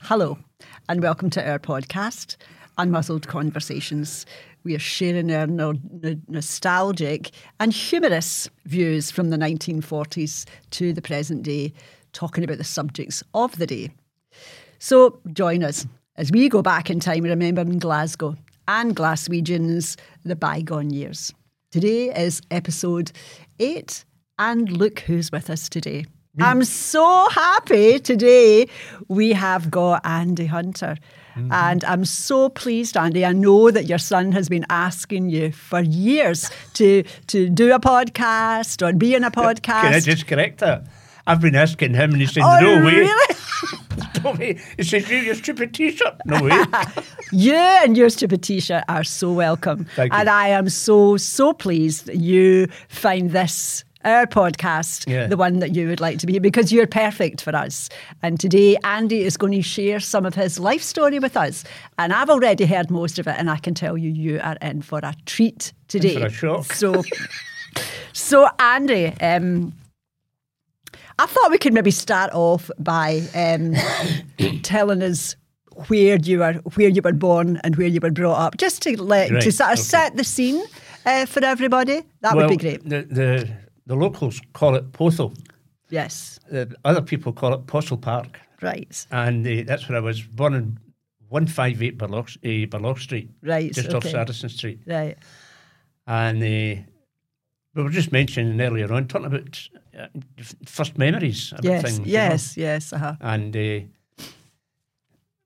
Hello, and welcome to our podcast, Unmuzzled Conversations. We are sharing our no- no- nostalgic and humorous views from the 1940s to the present day, talking about the subjects of the day. So join us as we go back in time, remembering Glasgow and Glaswegians, the bygone years. Today is episode eight, and look who's with us today. I'm so happy today we have got Andy Hunter. Mm-hmm. And I'm so pleased, Andy. I know that your son has been asking you for years to to do a podcast or be in a podcast. Can I just correct that? I've been asking him and he said, Oh, no way. really? way. He said, you, your stupid t-shirt. No way. You and your stupid t-shirt are so welcome. Thank you. And I am so, so pleased that you find this our podcast Yeah. the one that you would like to be because you're perfect for us. And today Andy is going to share some of his life story with us. And I've already heard most of it and I can tell you you are in for a treat today. for a shock. So so Andy, um I thought we could maybe start off by um, telling us where you were where you were born and where you were brought up, just to let to sort of okay. set the scene uh, for everybody. That well, would be great. The, the, the locals call it Pothole. Yes, The other people call it Possil Park. right, And uh, that's where I was born in 158 Barloch, uh, Barloch Street. Right, Just off okay. Saracen Street. right. And uh, we were just mentioning earlier on, talking about uh, first memories about Yes, things. you know. yes, yes. Uh-huh. And uh,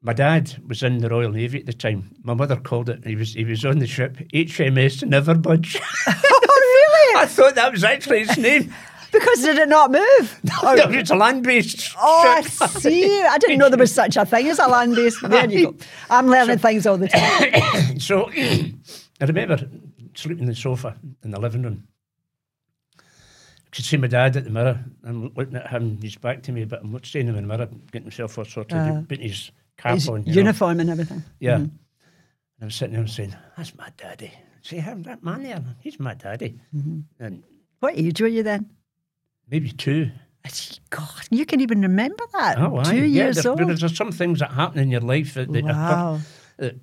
my dad was in the Royal Navy at the time. My mother called it. He was he was on the ship HMS Never Budge. oh, really? I thought that was actually his name. Because did it not move? it was a land based. Oh, I see. I didn't know there was such a thing as a land base. There you go. I'm learning things all the time. so I remember sleeping on the sofa in the living room. Could see my dad at the mirror. I'm looking at him. He's back to me, but I'm not seeing him in the mirror, getting himself all sorted, Uh, putting his cap His on. you know. uniform and everything. Yeah. And I'm sitting there and saying, That's my daddy. See him, that man there, he's my daddy. And What age were you then? maybe two. God, you can even remember that. Oh, aye. Two yeah, years there, old. There's some things that happen in your life that, that occur Wow. that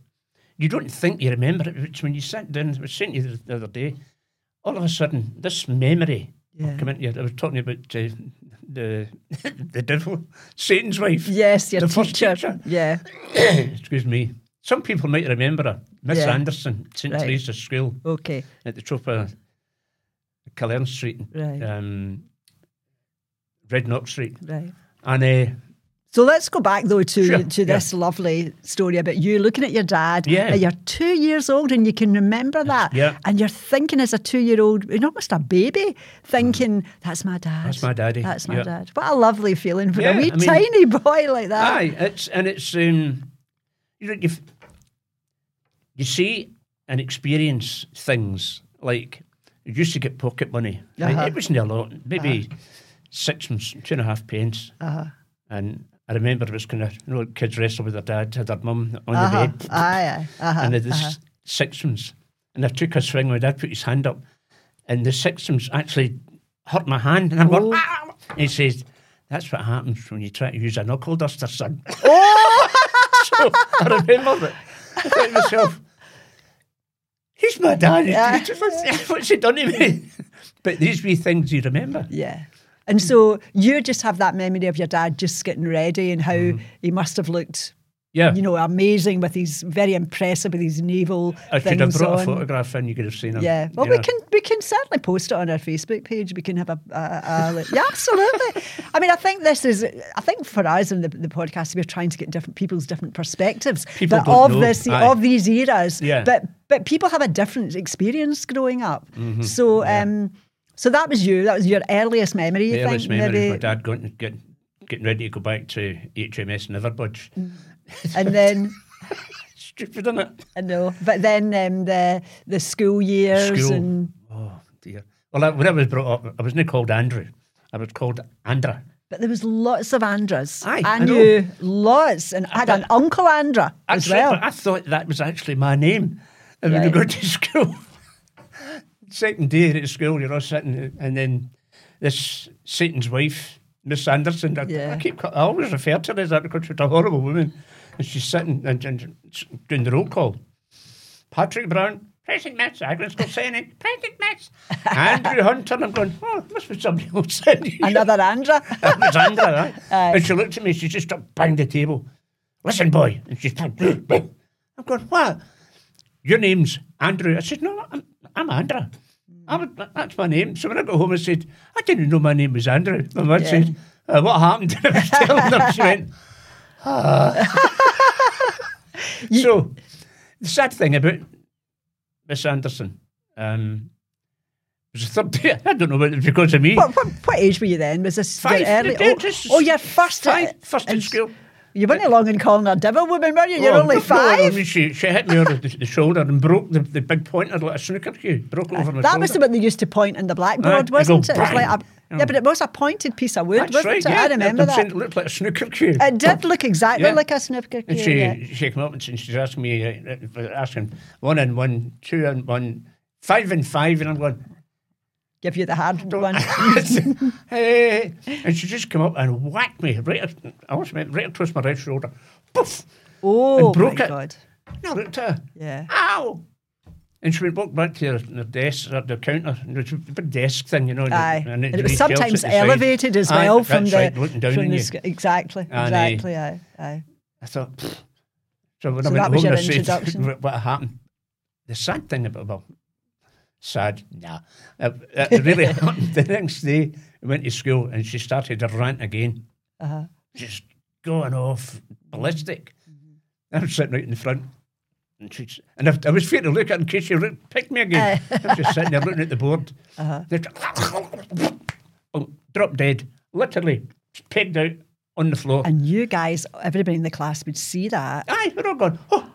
you don't think you remember it. It's when you sit down, I was saying to you the, the other day, all of a sudden, this memory Yeah. come into you. I was talking about uh, the the devil, Satan's wife. Yes, your the first teacher. teacher. Yeah. Excuse me. Some people might remember her, Miss Yeah. Anderson, St. Right. Teresa's School Okay. at the top of Killearn Street, Right. um, Rednock Street. Right. And uh, So let's go back though to Sure, to this lovely story about you looking at your dad. Yeah. and You're two years old and you can remember that. yeah. And you're thinking as a two year old, almost a baby, thinking, that's my dad. Mm. That's my daddy, That's my yeah. dad. What a lovely feeling for Yeah, a wee I mean- tiny boy like that. Aye, it's and it's um, you know you you see and experience things like you used to get pocket money. Uh-huh. It wasn't a lot, maybe six and two and a half pence. Uh-huh. And I remember it was kind of you know kids wrestle with their dad, had their mum on Uh-huh. the bed, Aye, aye. Uh-huh. and they had uh-huh. six ones. And I took a swing. My dad put his hand up, and the six ones actually hurt my hand. And I'm Oh. going, ah! And he says, "That's what happens when you try to use a knuckle duster, son." Oh! so I remember that. I thought to myself, he's my dad. Yeah. What's he done to me? But these wee things you remember. Yeah. And so you just have that memory of your dad just getting ready and how Mm-hmm. he must have looked, Yeah. you know, amazing with his very impressive with his naval I could have brought on. a photograph in, you could have seen him. Yeah, well, you we can we can certainly post it on our Facebook page. We can have a, a, a yeah, absolutely. I mean, I think this is. I think for us in the, the podcast, we're trying to get different people's different perspectives, People but of know. this Aye. of these eras. Yeah. But but people have a different experience growing up. Mm-hmm. So um, so that was you. That was your earliest memory. You The think earliest memory maybe, of my dad going to get, getting ready to go back to HMS Neverbudge. and then. Stupid, isn't it? I know, but then um, the the school years School. and Oh, dear. Well, I, when I was brought up, I wasn't called Andrew. I was called Andra. But there was lots of Andras. Aye, I I know. knew lots, and I had an uncle Andra as well. but I thought that was actually my name. And when we Right. go to school, second day at school, you're all sitting, and then this Satan's wife, Miss Anderson, I, Yeah. I keep, I always refer to her as that because she's a horrible woman, and she's sitting and, and doing the roll call. Patrick Brown, present miss, Agnes Gulseni, present miss, Andrew Hunter. And I'm going, oh, must be somebody else. Another Andra. That was Andra, right? Aye. And she looked at me, she just banged the table. Listen, boy. And she's I'm going, what? Your name's Andrew. I said, no, I'm, I'm Andra. I'm, that's my name. So when I got home, I said, I didn't know my name was Andrew. My mum Yeah. said, uh, what happened? I was telling her. She went, ah. so the sad thing about Miss Anderson, um, it was the third day. I don't know whether it was because of me. what, what, what age were you then? Was this Five. early? Yeah, Oh, oh, you're first. five, first in and school. You weren't long in calling her devil woman, were you? You're Oh, only no, no, five. I mean, she, she hit me over the, the shoulder and broke the, the big pointer like a snooker cue. Broke over my that shoulder. was the what they used to point in the blackboard, they wasn't it? It was like a, yeah, but it was a pointed piece of wood, That's wasn't right, it? yeah. I remember I'm that. It looked like a snooker cue. It did look exactly Yeah. like a snooker cue. And she, yeah. she came up and she's asking me, uh, uh, asking one and one, two and one, five and five, and I'm going, Give you the hard one. hey, and she just came up and whacked me right, I almost went right across my right shoulder, poof, Oh and broke my it. god! and I looked her, Yeah. ow. And she went walked back to her, her desk, or the counter, and it was a big desk thing, you know. Aye, and and it was sometimes side. elevated as Aye, well from the right, looking down from the sc- exactly, And, exactly. Aye, aye. I thought, "Pfft." so when So I that went was home, your I said, introduction? what, what happened? The sad thing about, well, sad, nah. It, it really happened. The next day, I went to school and she started to rant again, Uh-huh. just going off ballistic. I was sitting right in the front. And, she's, and I, I was afraid to look at her in case she picked me again. I was just sitting there looking at the board. Uh-huh. Oh, drop dead. Literally pegged out on the floor. And you guys, everybody in the class would see that. Aye, we're all going, oh.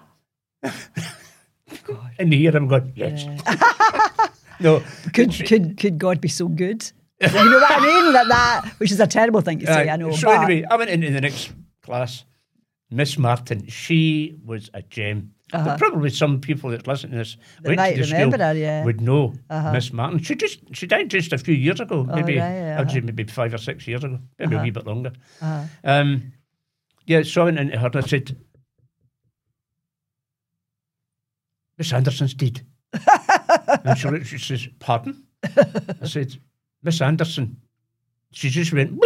and here I'm going, yes. No, Could could could God be so good? you know what I mean? That that which is a terrible thing to say. Aye, I know. So but anyway, I went into the next class. Miss Martin, she was a gem. But probably some people that listen to this Uh-huh. They went to might the remember her, yeah. Uh-huh. would know Miss Martin. She just she died just a few years ago, maybe right, yeah, say maybe five or six years ago, maybe Uh-huh. a wee bit longer. Um, yeah, so I went into her and I said, Miss Anderson's dead. and she, she says, Pardon? I said, Miss Anderson. She just went,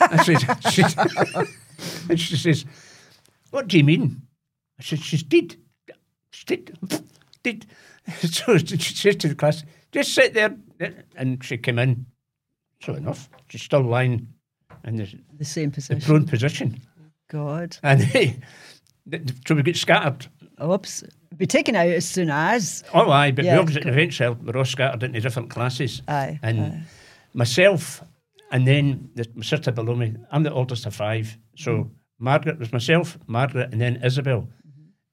I said, and she says, What do you mean? I said, She's dead. She's dead. Dead. So she says to the class, Just sit there. And she came in. So enough. She's still lying in the, the same the position. prone position. God. And so we get scattered. Oops. Be taken out as soon as. Oh, aye, but Yeah, we all got eventually we're all scattered into different classes. Aye, And aye. myself, and then the, my sister below me, I'm the oldest of five. So Mm-hmm. Margaret was myself, Margaret, and then Isabel.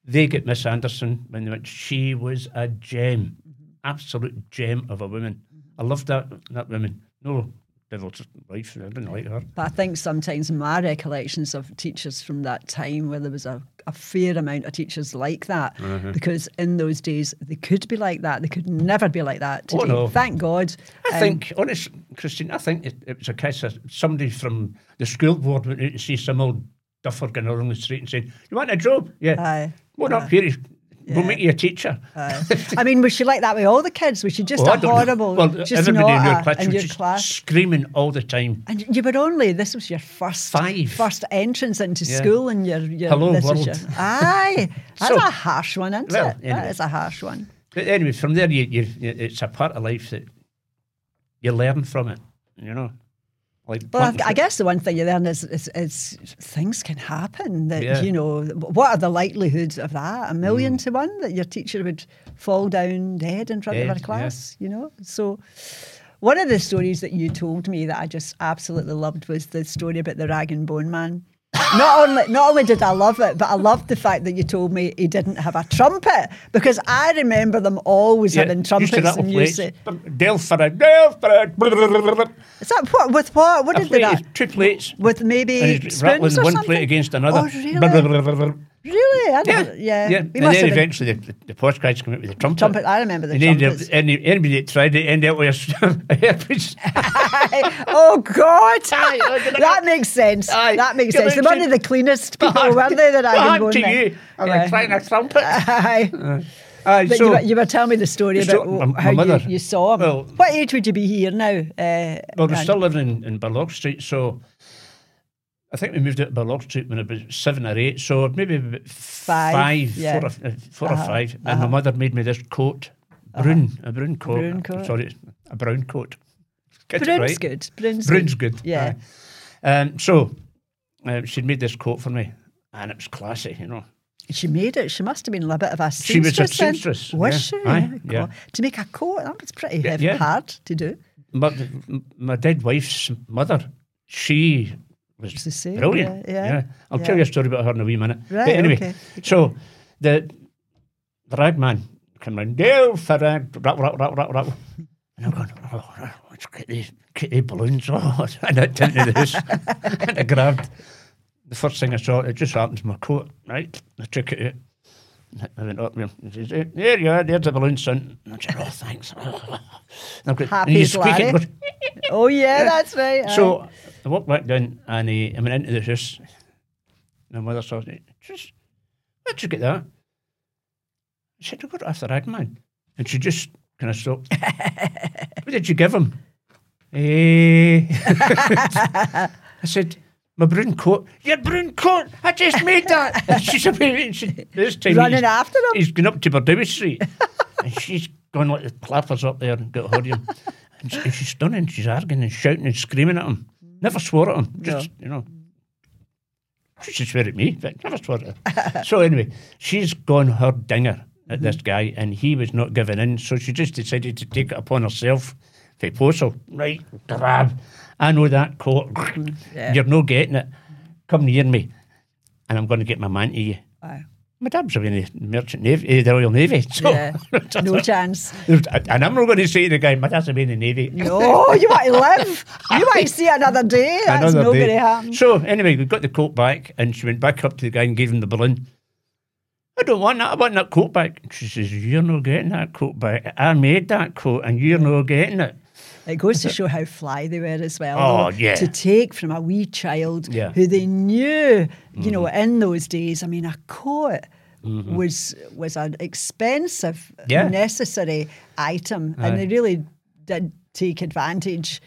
They get Miss Anderson when they went. She was a gem, Mm-hmm. absolute gem of a woman. I loved that that woman. No devil's wife, I didn't like her. But I think sometimes my recollections of teachers from that time where there was a, a fair amount of teachers like that Uh-huh. because in those days they could be like that. They could never be like that Oh, today. no. Thank God. I Um, think, honest, Christine, I think it, it was a case of somebody from the school board went out to see some old duffer going along the street and saying, You want a job? Yeah. Aye. One up here, we'll make you a teacher. Aye. I mean, was she like that with all the kids? Was she just Oh, horrible, Well, just everybody in your not class a, in was your class? screaming all the time. And you were only this was your first Five. first entrance into Yeah. school, and your, your Hello, this world. your aye. That's So- a harsh one, isn't Well, it? That anyway. is a harsh one. But anyway, from there, you, you, you, it's a part of life that you learn from it, you know. Like Well, I, I guess the one thing you learn is, is, is things can happen. That Yeah. you know, what are the likelihoods of that? A million Mm. to one that your teacher would fall down dead in front of Dead, her yeah. class. You know, so. One of the stories that you told me that I just absolutely loved was the story about the rag and bone man. Not only not only did I love it, but I loved the fact that you told me he didn't have a trumpet because I remember them always having trumpets used to rattle and say, Delford, Delford. "Is that what with what? What A did they plate, that? two plates. With maybe spoons rattling or one something? plate against another. Oh, really? Really? I Yeah, yeah. yeah. And then have been- eventually the, the posh guys come out with the trumpet. trumpet. I remember the And trumpets. any, anybody that tried it ended up with a, a hairpiece. oh God! Aye, that makes sense. Aye. That makes Yeah, sense. They weren't the cleanest people, weren't they? That I can to you? I'm like trying a trumpet. Aye. Aye, But so, you, were, you were telling me the story So, about my- how my mother- you, you saw him. well- what age would you be here now? Uh, well, we're still living in, in Burlock Street, so I think we moved out to Barloch Street when I was seven or eight, so maybe about Five, five, yeah. four, or, uh, 4 Uh-huh, or five. And my mother made me this coat, brown, a brown coat. brown coat. Sorry, a brown coat. Get Brown's right. good. Brown's, Brown's good. Yeah. aye. Um, so um, she'd made this coat for me, and it was classy, you know. She made it. She must have been a bit of a seamstress. She was a then. seamstress, Was yeah. she? Aye, Yeah, yeah. To make a coat, that was pretty Yeah, heavy, yeah. hard to do. My, my dead wife's mother, she was the same, brilliant. yeah, yeah, I'll yeah. tell you a story about her in a wee minute. Right, but anyway, okay. so the the rag man came round, Dale for rag, rattle, rattle, rattle, rattle, rattle. And I'm going, oh, let's get these, get these balloons. Oh, and I into the house and I grabbed the first thing I saw, it just happened to my coat, right? I took it out. I went up there. and said, There you are, there's the balloon, son. And I said, Oh, thanks. And I've got, Happy and you as squeak it, Larry. it goes, Oh, yeah, that's right. so I walked back down and uh, I went into the house. My mother saw it. Just, where'd you get that? I said, I got it off the rag man. And she just kind of stopped. what did you give him? Eh. I said, my brown coat. Your brown coat? I just made that. And she's away. She, this time Running he's, after him? He's gone up to Bardowie Street. and she's gone like the clappers up there and got hold of him. And, she, and she's stunning. She's arguing and shouting and screaming at him. Never swore at him. Just, you know. She should swear at me, but never swore at her. so anyway, she's gone her dinger at mm-hmm. this guy and he was not giving in. So she just decided to take it upon herself to postal. Right, grab. I know that coat. Yeah. Mm-hmm. You're no getting it. Come near me and I'm going to get my man to you. My dad's in the merchant navy, uh, the Royal Navy. So, Yeah. No chance. and I'm not going to say to the guy, my dad's been in the navy. No, you want to live. You want to see another day. That's Another not day. going to happen. So anyway, we got the coat back, and she went back up to the guy and gave him the balloon. I don't want that. I want that coat back. She says, "You're not getting that coat back. I made that coat, and you're not getting it." It goes to show how fly they were as well. Oh, though, yeah. To take from a wee child Yeah. who they knew, you know, mm-hmm. in those days, I mean, a coat mm-hmm. was was an expensive, Yeah. necessary item. Aye. And they really did take advantage.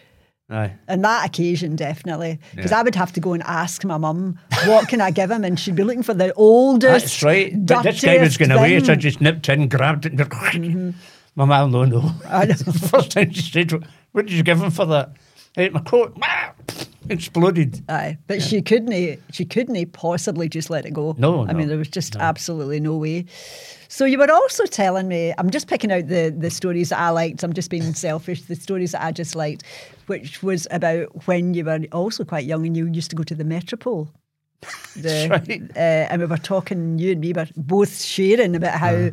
Aye. On that occasion, definitely, because Yeah. I would have to go and ask my mum, "What can I give him?" And she'd be looking for the oldest. That's right. But this guy was going away, so I just nipped in, grabbed it, and mm-hmm. my mum, no, no. I know. the first time she said, "What did you give him for that?" I ate my coat. Exploded. Aye, but she couldn't. Eh, she couldn't eh, possibly just let it go. No, I no, mean there was just absolutely no way. So you were also telling me. I'm just picking out the the stories that I liked. I'm just being selfish. The stories that I just liked, which was about when you were also quite young and you used to go to the Metropole. The, That's right. uh, and we were talking. You and me were both sharing about how uh-huh.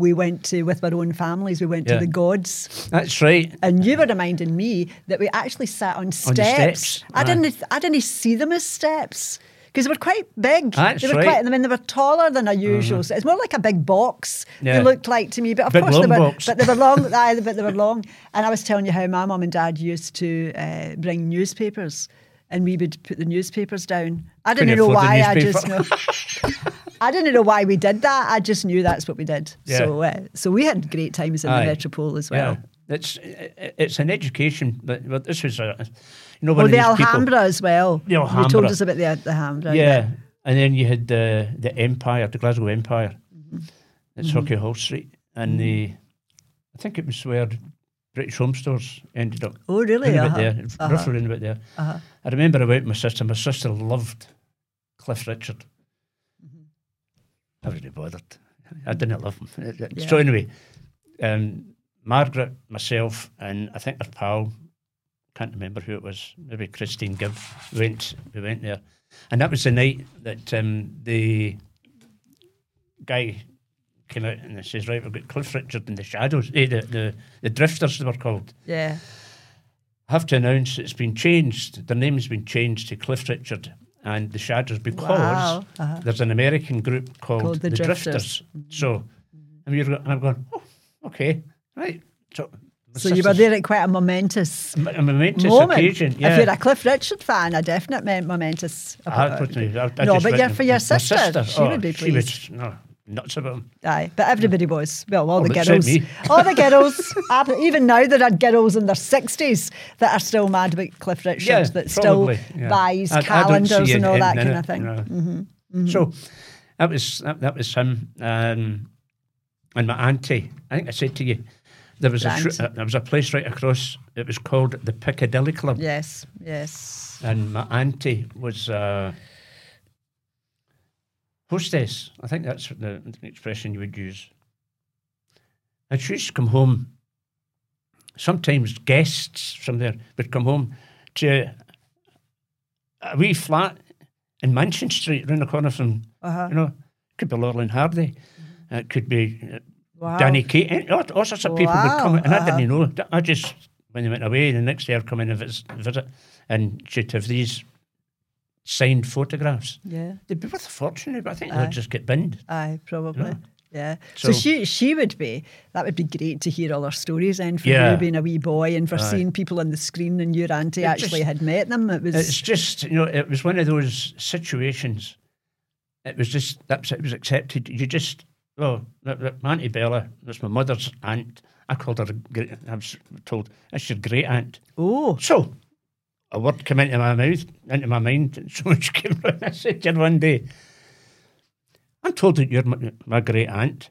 We went to with our own families. We went Uh-huh. Yeah. to the gods. That's right. And you were reminding me that we actually sat on steps. steps, I didn't. I didn't see them as steps because they were quite big. That's they were right. Uh-huh. quite. I mean, they were taller than a usual. So it's more like a big box. Yeah. They looked like to me, but of Big course they were. box. But they were long. aye, but they were long. And I was telling you how my mum and dad used to uh, bring newspapers. And we would put the newspapers down. I didn't know why. I just know. I didn't know why we did that. I just knew that's what we did. Yeah. So, uh, so we had great times in Aye. the Metropole as well. Yeah, it's it's an education, but, but this was a you know one the these people. Alhambra as well. The You told us about the, the Alhambra. Yeah, and then you had the the Empire, the Glasgow Empire, Mm-hmm. at Sauchiehall Street, and the I think it was where British Home Stores ended up. Oh, really? about Uh-huh. there, Uh-huh. roughly about there. Uh-huh. I remember about my sister. My sister loved Cliff Richard. Mm-hmm. I wasn't bothered. I didn't love him. Yeah. So anyway, um, Margaret, myself, and I think her pal can't remember who it was. Maybe Christine Gibb went. We went there, and that was the night that um, the guy came out and says, "Right, we've got Cliff Richard and the Shadows, eh, the, the the Drifters they were called." Yeah. I have to announce it's been changed. Their name's been changed to Cliff Richard and the Shadows because Wow. Uh-huh. there's an American group called, Called the the, Drifters. Drifters. So, and, you're, and I'm going, oh, okay, right. So, So you were there at quite a momentous a momentous moment. occasion. Yeah. If you're a Cliff Richard fan, a definite me- momentous. I I- I no, but you're for your my sister. She oh, would be She pleased. no, nuts about him. Aye, but everybody was. Well, all Oh, the girls. All the girls. Even now, there are girls in their 60s that are still mad about Cliff Richards, Yeah, that probably, still yeah. buys I- I calendars see and all that kind it, of thing. Mm-hmm. no. So that was that, that was him. Um, and my auntie, I think I said to you, there was a uh, there was a place right across. It was called the Piccadilly Club, Yes, yes. and my auntie was uh, hostess. I think that's the, the expression you would use. And she used to come home. Sometimes guests from there would come home to a wee flat in Mansion Street, round the corner from, Uh-huh. you know, could be Laurel and Hardy, it could be uh, Wow. Danny Kaye, all, all sorts of people would come, and I uh-huh. didn't know. I just when they went away, the next day I'd come in and vis- visit, and she'd have these signed photographs. Yeah. They'd be worth a fortune, but I think Aye. they'd just get binned. Aye, probably. Yeah. Yeah. So, So- she she would be that would be great to hear all her stories and for Yeah. you being a wee boy and for Aye. seeing people on the screen and your auntie It actually just- had met them. It was It's just you know, it was one of those situations. It was just that's it was accepted. You just well, that- that my Auntie Bella, that's my mother's aunt. I called her. I was told that's your great aunt. oh So a word came into my mouth, into my mind, and so much came round. I said to her one day, I'm told that you're my, my great aunt.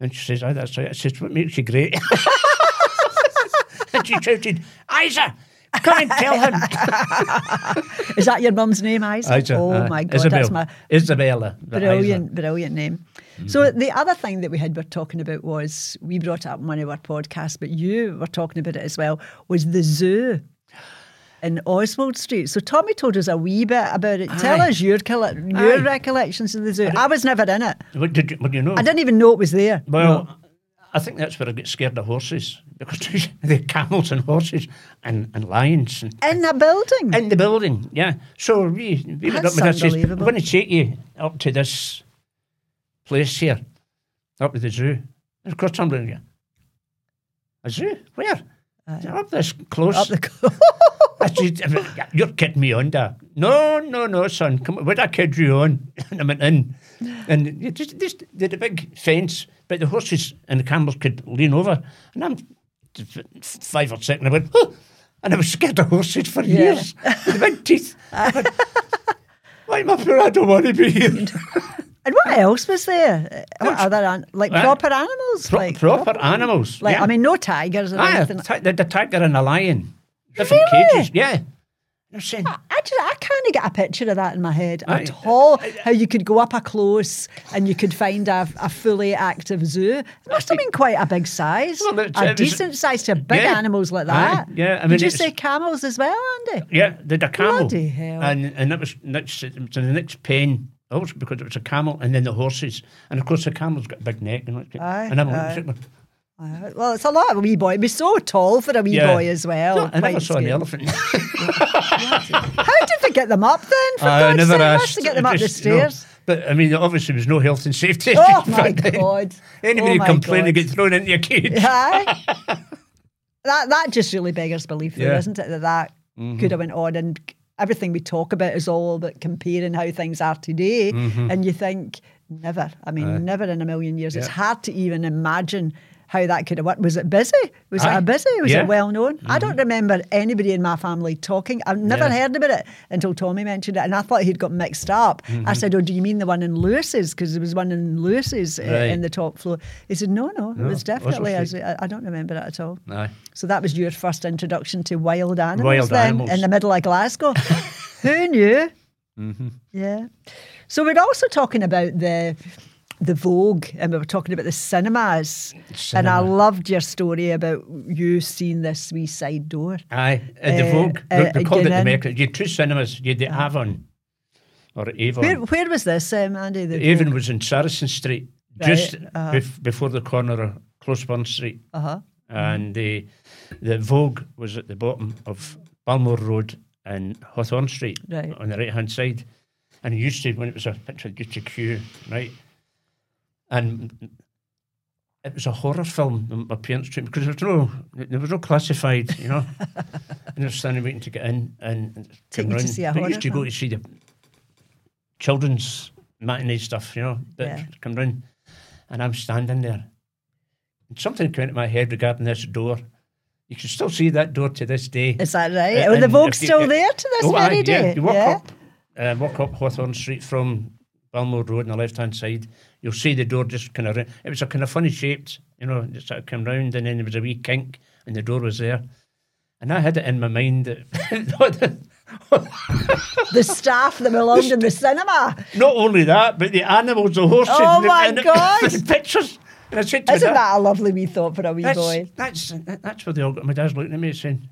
And she says, Oh, that's right. I says, What makes you great? and she shouted, Isa, come and tell him. is that your mum's name, Isa? Isa, oh uh, my god, Isabel, that's my Isabella. but Isa. brilliant, brilliant name. So Mm-hmm. the other thing that we had were talking about was we brought up one of our podcasts, but you were talking about it as well. Was the zoo in Oswald Street? So Tommy told us a wee bit about it. Tell us your coll- your Aye. recollections of the zoo. I was never in it. What did you, what do you know? I didn't even know it was there. Well, I think that's where I get scared of horses because the camels and horses and, and lions and in a building. in the building. Yeah. So we we went up with this. I'm going to take you up to this place here, up to the zoo. And of course, I'm going, yeah. A zoo? Where? Up this close. up the I said, You're kidding me on that. No, no, no, son. Come on, would I kid you on? And I went in. And just, just they had a big fence, but the horses and the camels could lean over. And I'm five or six, and I went, oh, and I was scared of horses for Yeah. years. the big teeth. Why, my poor, I don't want to be here. And what else was there? Uh, What other an- like Uh, proper animals? Pro- like proper animals. Like yeah. I mean, no tigers or anything. ti- the, the tiger and a lion. Different Really? cages. Yeah. I'm saying, I, just, I can't get a picture of that in my head Aye. at all. How you could go up a close and you could find a, a fully active zoo. It must have been quite a big size, Well, it- a it was- decent size to big Yeah. animals like Aye, that. yeah, I mean, Did you say camels as well, Andy? Yeah, the, the camel. Bloody hell. And and that was next to the next pen. Also because it was a camel and then the horses. And of course the camel's got a big neck and Aye, and I'm aye. Well, it's a lot of a wee boy. It'd be so tall for a wee Yeah. boy as well. No, I never saw an elephant. How did they get them up then? For I God's never sake, asked. To get them up the Just, no. stairs. But I mean, obviously, there was no health and safety. Oh my. God. Anybody Oh my complain, they get thrown into a cage. That that just really beggars belief, though, Yeah. Mm-hmm. isn't it? That that could have went on, and everything we talk about is all about comparing how things are today, and you think never. I mean, never in a million years. It's Mm-hmm. Hard to even imagine. How that could have worked? Was it busy? Was it a busy? Was Yeah. Mm-hmm. it well known? I don't remember anybody in my family talking. I've never Yeah. heard about it until Tommy mentioned it, and I thought he'd got mixed up. Mm-hmm. I said, "Oh, do you mean the one in Lewis's? Because there was one in Lewis's uh, Right. in the top floor." He said, "No, no, it was definitely." As, I, I don't remember it at all. Aye. So that was your first introduction to wild animals Wild then animals. in the middle of Glasgow. Who knew? Mm-hmm. Yeah. So we're also talking about the the Vogue, and we were talking about the cinemas. And I loved your story about you seeing this wee side door. Aye, at the Uh, Vogue. uh, they called it the Mecca. You had two cinemas. You had the Avon or Avon. Where, where was this, um, Andy? The Avon was in Saracen Street, Right, just uh-huh. bef- before the corner of Closeburn Street. Uh huh. And the the Vogue was at the bottom of Balmore Road and Hawthorne Street Right. on the right hand side. And it used to, when it was a picture, used to queue, right? And it was a horror film, my parents took me, because there was no, there was no classified, you know. and I was standing waiting to get in and, Take come to round. see a But I horror used to go to see the children's matinee stuff, you know, that Yeah. come round. And I'm standing there. And something came into my head regarding this door. You can still see that door to this day. Is that right? Uh, oh, the and Vogue's if you- still there to this Oh, very yeah. day. You walk yeah? up, uh, walk up Hawthorne Street from Balmore Road on the left hand side. You'll see the door just kind of. It was a kind of funny shaped, you know, just sort of come round, and then there was a wee kink, and the door was there. And I had it in my mind that The staff that belonged in the cinema. not only that, but the animals, the horses, Oh the, my the- God. the pictures. And I said to Isn't dad, that a lovely wee thought for a wee that's, boy? that's that's where they all got. My dad's looking at me saying,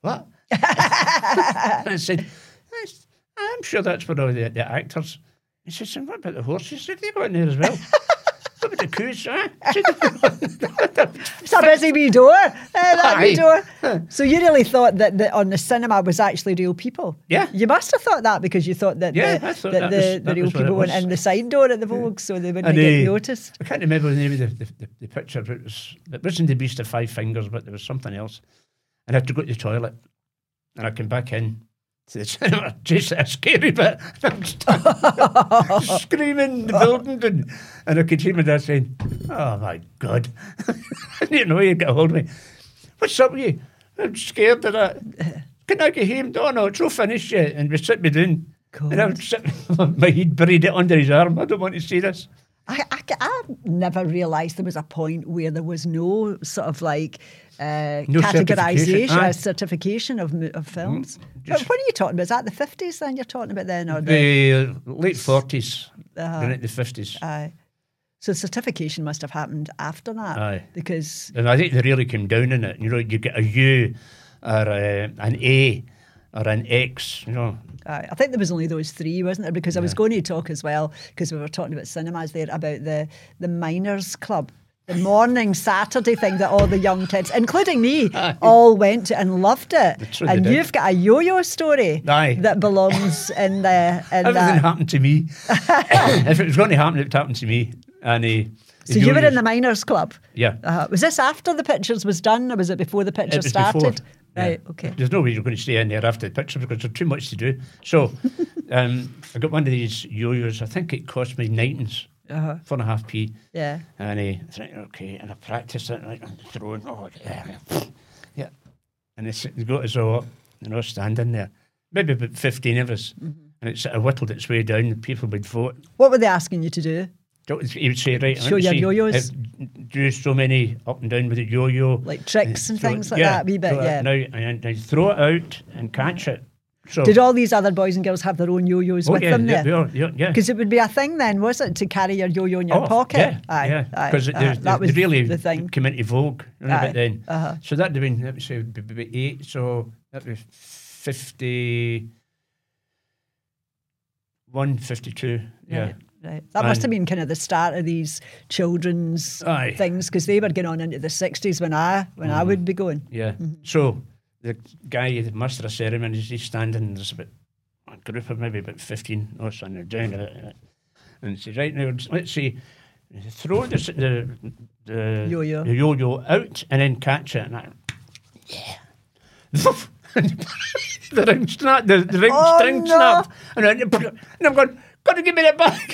"What?" and I said, "I'm sure that's where all the, the actors." He says, "And what about the horses? Said, they go in there as well." what about the coos? Huh? It's a busy wee door. Uh, that wee door. So you really thought that the, on the cinema was actually real people? Yeah. You must have thought that because you thought that Yeah, the, thought that that the, was- the that real was what it people went in the side door at the Vogue so they wouldn't And, get noticed. I can't remember the name of the, the, the, the picture, it was it wasn't the Beast of Five Fingers, but there was something else. And I had to go to the toilet, and I came back in the. Just a scary bit. I'm screaming in the building, and, and I could hear my dad saying, "Oh my God!" I didn't know he'd get a hold of me. What's up with you? I'm scared of that. Can I get him? Oh no, it's not finished yet. And we sit me down. And I God. sitting, my he'd buried it under his arm. I don't want to see this. I, I, I never realised there was a point where there was no sort of like uh, No certification, categorisation, aye. uh, certification of, of films. But just- what are you talking about? Is that the 50s then you're talking about then? Or the, The uh, late 40s, Uh-huh. going into the 50s. aye. So certification must have happened after that. Aye. Because And I think they really came down in it. You know, you get a U or uh, an A or an X, you know. Aye, I think there was only those three, wasn't there? Because I was going to talk as well, because we were talking about cinemas there, about the the minors club. The morning Saturday thing that all the young kids, including me, all went to and loved it. they and you've got a yo-yo story Aye. that belongs in the in Everything that. happened to me. if it was going to happen, it happened to me. And uh, So you were in the minors club. Yeah. Uh, was this after the pictures was done, or was it before the pictures started? before. Right. Yeah. Okay. There's no way you're going to stay in there after the picture because there's too much to do. So um, I got one of these yo-yos. I think it cost me nineteen's, Uh-huh. four and a half p. Yeah. And I think, okay, and I practiced it, like, and throwing, oh, yeah, yeah. And it's, it's got us all up, you know, standing there. Maybe about 15 of us. Mm-hmm. And it sort of whittled its way down, and people would vote. What were they asking you to do? He would say, right, Show your yo-yos. Do so many up and down with the yo-yo. Like tricks and it- things like yeah, that, wee bit, yeah. Now, and, and throw it out and catch it. So, Did all these other boys and girls have their own yo-yos oh, with yeah, them yeah, there? yeah. Because it would be a thing then, was it, to carry your yo-yo in your Oh, pocket? Yeah, aye, yeah. that was really the thing. into vogue Aye, then. uh-huh. So that'd have been, let me say, eight, so that'd be 51, 52. Yeah. Right, right. That must have been kind of the start of these children's Aye. things because they were going on into the sixties when I when I would be going. Yeah. Mm-hmm. So the guy, the master of ceremonies, he's standing, and there's about a group of maybe about 15 or so, and they're doing it. And he says, right now, let's see, throw the, the, the Yo-yo. the yo-yo out and then catch it. And I, yeah. the ring snap, the, the ring Oh, string no. snapped. And, then, and I'm going, got to give me that back.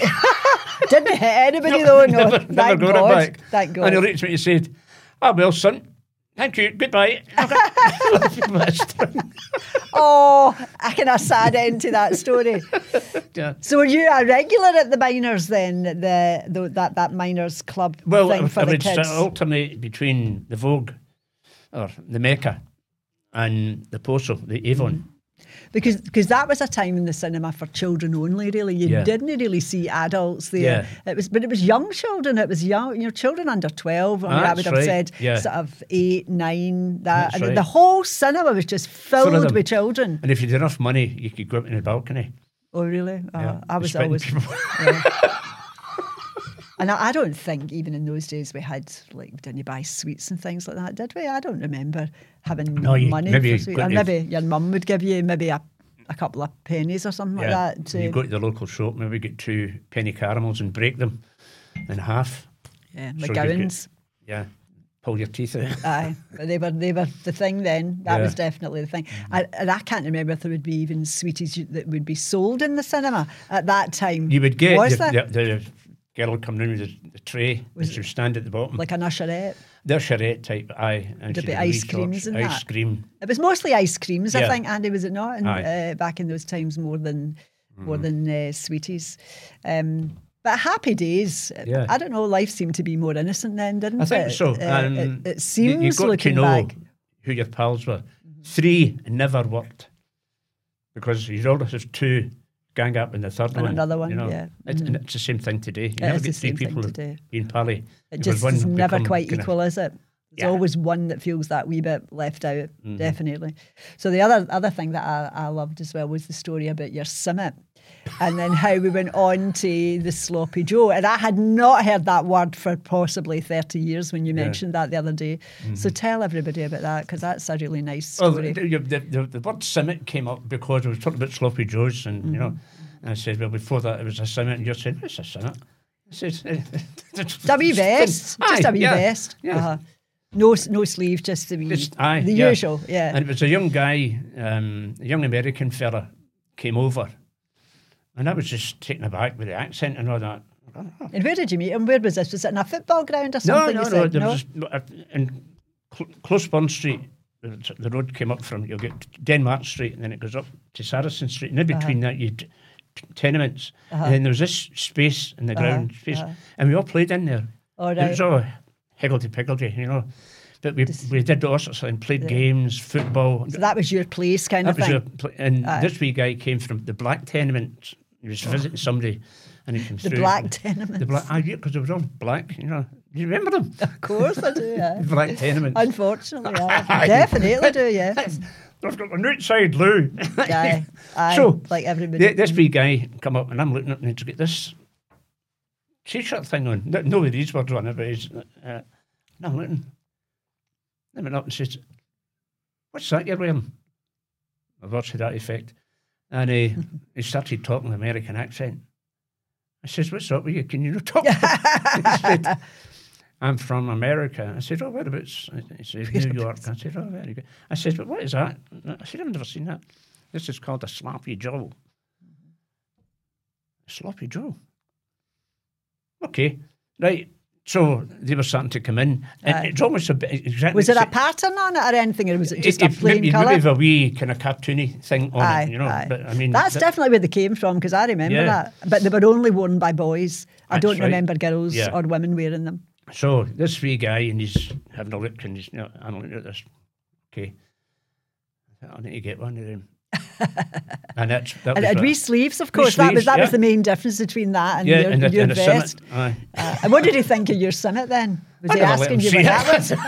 Didn't hit anybody though. No, never, thank never got God. it back. Thank God. And he looked at me and said, ah, well, son, thank you, goodbye. oh, I can have sad end to that story. Yeah. So were you a regular at the minors then? The, the that that minors club Well, I, for I the would kids. sort of alternate between the Vogue or the Mecca and the Poso, the Avon. Mm-hmm. Because because that was a time in the cinema for children only. Really, you Yeah. didn't really see adults there. Yeah. It was, but it was young children. It was young, you know, children under twelve. I, mean, I would have right. said Yeah. sort of eight, nine. That and right. the whole cinema was just filled with children. And if you had enough money, you could go up in the balcony. Oh, really? Uh, I was always. yeah. And I, I don't think even in those days we had like didn't you buy sweets and things like that, did we? I don't remember having No, you- money maybe for sweets. got Or to- maybe your mum would give you maybe a, a couple of pennies or something like that. To, you go to the local shop, maybe get two penny caramels and break them in half. yeah, so McGowan's. Yeah, pull your teeth out. Aye, but they were they were the thing then. That Yeah. was definitely the thing. Mm-hmm. I, and I can't remember if there would be even sweeties that would be sold in the cinema at that time. You would get was the, the, the girl would come in with the, the tray, Was and she would stand at the bottom. like an usherette? They're charrette type, aye. And There'd she'd be ice creams and Ice that. cream. It was mostly ice creams, I think, Andy, was it not? And, uh, back in those times, more than more Mm. than uh, sweeties. Um, but happy days. Yeah. I don't know. Life seemed to be more innocent then, didn't it? I think it? so. And it, it you- seems you got to know back. Mm-hmm. who your pals were. Three never worked because you'd always have two gang up in the third And one. another one, you know. yeah. It's, Mhm. and it's the same thing today. You It never get three same thing people today. being pally. It just one never quite equal, is it? Yeah. always one that feels that wee bit left out, Mm-hmm. definitely. So the other other thing that I, I loved as well was the story about your semmit. And then how we went on to the sloppy Joe. And I had not heard that word for possibly 30 years when you mentioned that the other day. So tell everybody about that because that's a really nice Well, story. the, the, the, the word semmit came up because I was talking about sloppy joes, and you Mm-hmm. know, and I said, well, before that it was a semmit, and you said, it's a semmit? I said, a wee vest, just wee yeah, vest. Yeah. Uh-huh. No, no sleeve, just the wee, Just, aye, the yeah. usual, yeah. And it was a young guy, um, a young American fella, came over, and I was just taken aback with the accent and all that. And where did you meet him? Where was this? Was it in a football ground or something? no, no. said? There was just, uh, in cl- close Bond Street. the- road came up from you'll get Denmark Street, and then it goes up to Saracen Street, and in Uh-huh. between that you would tenements, and then there was this space in the ground space, and we all played in there. All It was right. all higgledy piggledy, you know. But we we did all sorts of things, played games, football. So that was your place kind That of was thing. your pl- and this wee guy came from the black tenement. He was visiting somebody, and he came the through. black tenement. The black, ah, yeah, because they were all black. You know, you remember them? Of course I do, yeah. The black tenement. Unfortunately, I definitely do, yeah. I've got an outside loo. Aye, aye, So, like everybody. Th- this wee guy come up, and I'm looking at him, and he's got this t-shirt thing on. No, no these words on it, but he's. Uh, and I'm looking. I went up and says, "What's that you're wearing?" A word to that effect, and he he started talking American accent. I says, "What's up with you? Can you not talk?" he said, I'm from America. I said, Oh, whereabouts? He said, New York. I said, Oh, very good. I said, But what is that? I said, I've never seen that. This is called a sloppy Joe. Sloppy Joe. Okay, right. So they were starting to come in. And Aye. it's almost a bit exactly. was it a pattern on it or anything, or was it just it- a plain maybe, colour? Maybe a wee kind of cartoony thing on Aye, it, you know. aye. But I mean, That's that- definitely where they came from because I remember Yeah. that. But they were only worn by boys. I don't right. remember girls Yeah. or women wearing them. So this wee guy, and he's having a look, and he's, you know, I'm looking at this. Okay, I need to get one of them. and that's that And was it had a- sleeves, of course. that was sleeves, that was the main difference between that and yeah, your, and a, your and vest. Uh, and what did he think of your semmit then? Was I he asking you see it. that was?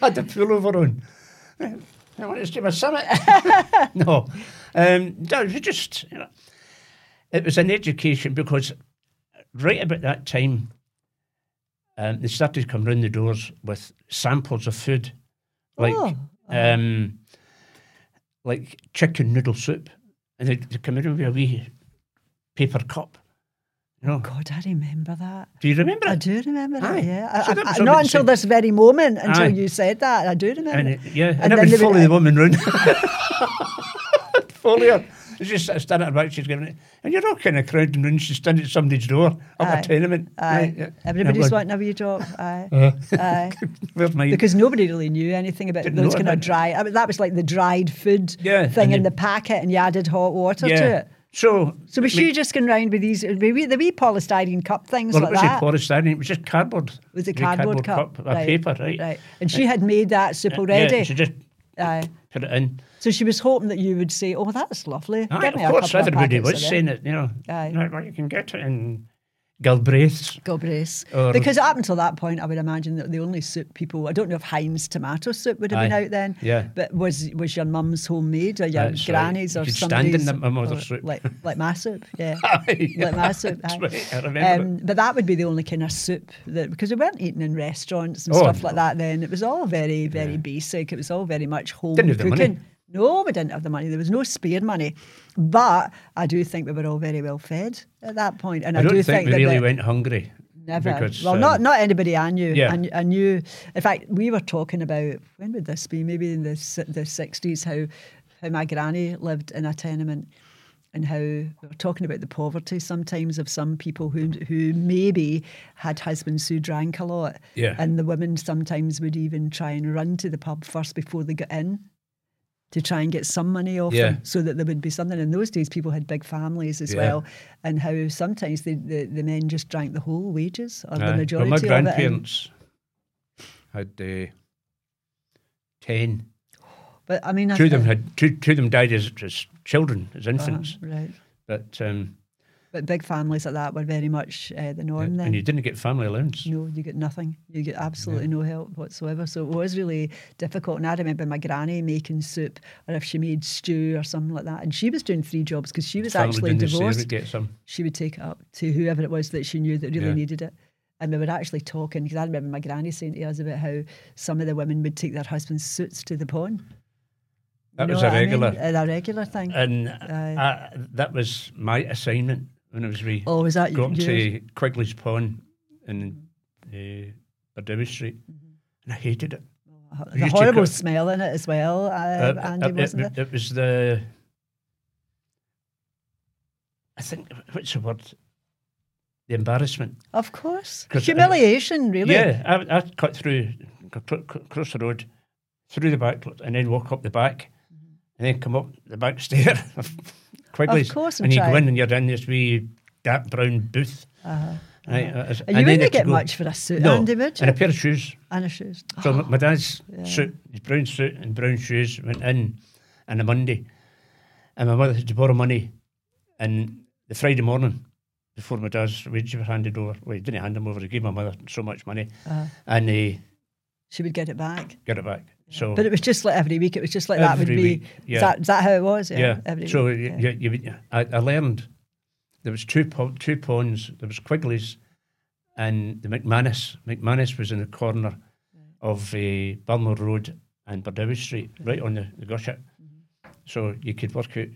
I had the pullover on. I want to do my semmit. no, um, no, it was just you know, it was an education because right about that time, um, they started to come round the doors with samples of food, like Oh. um, like chicken noodle soup, and they they come in with a wee paper cup. You know, God, I remember that. do you remember I it? do remember Aye. that, yeah. So I- I- not until this very moment, until Aye. you said that. I do remember. And it, yeah, and, And it then they follow would- the woman round. follow her. It's just standing at her back, she's giving it. And you're all kind of crowding round, she's standing at somebody's door, up Aye. a tenement. Aye. Right, yeah. Everybody's wanting a wee drop. Aye. Uh, Aye. where's mine? Because nobody really knew anything about Didn't those kind of dry. I mean, that was like the dried food Yeah, thing in you- the packet, and you added hot water to yeah. it. So, So was she just going round with these the wee, the wee polystyrene cup things Well, it like was that? polystyrene, it was just cardboard. It was a Wee cardboard, cup, a paper, right? Right, and she had made that soup Uh, already. Yeah, she just Aye. put it in. So she was hoping that you would say, "Oh, that's lovely. Aye, Give me of course, everybody was saying it, you know. Aye. Right, well, you can get it in Galbraith's. Galbraith's. Or- because up until that point, I would imagine that the only soup people, I don't know if Heinz tomato soup would have been out then. Yeah. But was was your mum's homemade or your That's right. granny's You or could stand in the- my mother's soup. Like, like my soup, yeah. Aye, like my soup. that's aye. right, I remember Um, but that would be the only kind of soup that because we weren't eating in restaurants and Oh, stuff like that then. It was all very, very basic. It was all very much home Didn't cooking. No, we didn't have the money. There was no spare money. But I do think we were all very well fed at that point. And I, I don't do think, we that really went hungry. Never. Because, well, um, not not anybody I knew. Yeah. I, I knew. In fact, we were talking about when would this be? Maybe in the the sixties. How how my granny lived in a tenement, and how we were talking about the poverty sometimes of some people who who maybe had husbands who drank a lot. Yeah. And the women sometimes would even try and run to the pub first before they got in. To try and get some money off Yeah. them, so that there would be something. In those days, people had big families as Yeah. well, and how sometimes the, the, the men just drank the whole wages or the majority well, my of it. and- grandparents had uh, ten. But I mean, I Two of them had two, two of them died as, as children, as infants. Uh, right. But um, But big families like that were very much uh, the norm then. and you didn't get family allowance. no, you get nothing. You get absolutely no help whatsoever. So it was really difficult. And I remember my granny making soup, or if she made stew or something like that. And she was doing three jobs because she was Family actually divorced. would get some. she would take it up to whoever it was that she knew that really Yeah. needed it. And we were actually talking because I remember my granny saying to us about how some of the women would take their husbands' suits to the pawn. You That know was a what I mean? regular. Uh, a regular thing. And Aye. I, that was my assignment when it was wee. oh, was that Got yours? to Quigley's Pond in uh, Bardowie Street, and I hated it. the used to horrible cut- smell in it as well, uh, Uh, Andy, it, wasn't it, it? it was the. I think what's the word? The embarrassment. Of course. 'Cause I- Humiliation, really. Yeah, I, I cut through, cr- cr- across the road, through the back, and then walk up the back, and then come up the back stair Quigley's. Of course, and and you try. go in and you're in this wee dark brown booth. Uh-huh. Right, uh, And you then you wouldn't had to get much for a suit, No, Andy, would you? and a pair of shoes. And a shoes. So my- my dad's Yeah. suit, his brown suit and brown shoes went in on a Monday, and my mother had to borrow money, and the Friday morning before my dad's wages were handed over. Well, he didn't hand them over. He gave my mother so much money, Uh, and he she would get it back. Get it back. So But it was just like every week. It was just like that would be. week, Is, that, is that how it was? Yeah. yeah, Every so week. yeah. you, you, I, I learned there was two two ponds. There was Quigley's, and the McManus. McManus was in the corner of uh, Balmore Road and Bardowie Street, right on the, the. Mm-hmm. So you could work out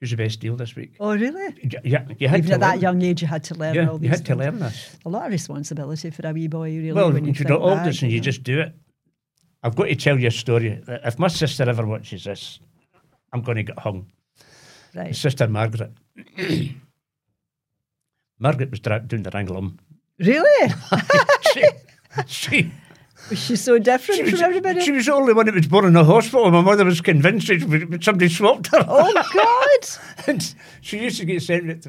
who's the best deal this week. Oh, really? Yeah, you had Even to at that young age, you had to learn Yeah, all these you had to learn this. A lot of responsibility for a wee boy, really. well, when you you think all this and you know. just do it. I've got to tell you a story. If my sister ever watches this, I'm going to get hung. My Right. sister Margaret. Margaret was doing the wranglum. Really? she, she, Was she so different she, was, from everybody? she was the only one that was born in a hospital. My mother was convinced that somebody swapped her. oh, God. and she used to get sent.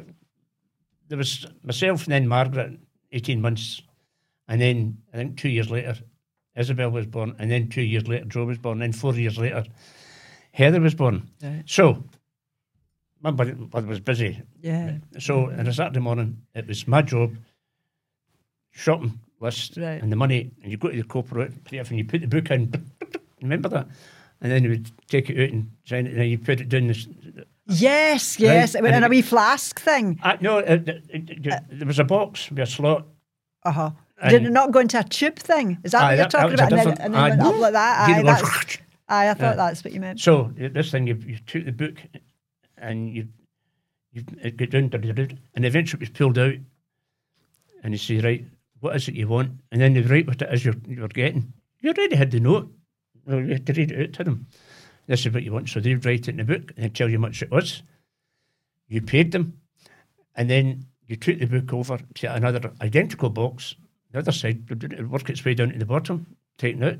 There was myself and then Margaret, 18 months. And then I think two years later, Isabel was born. And then two years later, Joe was born. And then four years later, Heather was born. Right. So, my mother was busy. Yeah. So, on a Saturday morning, it was my job, shopping list, Right. and the money. And you go to the cooperative and you put the book in. Remember that? And then you would take it out and sign it, and then you put it down this. Yes, yes. Right, in a wee flask thing. Uh, no, it, it, it, it- there was a box with a slot. Uh huh. Did it not go into a tube thing? Is that Aye, what you're that- that talking a about? And then, and then like that. Aye, that's, aye, I thought that's what you meant. So this thing, you, you took the book and you you it got down, and eventually it was pulled out, and you say, right, what is it you want? And then they write what it is you're, you're getting. You already had the note. Well, you had to read it out to them. This is what you want. So they write it in the book and tell you how much it was. You paid them, and then you took the book over to another identical box. The other side, would work its way down to the bottom, taken out.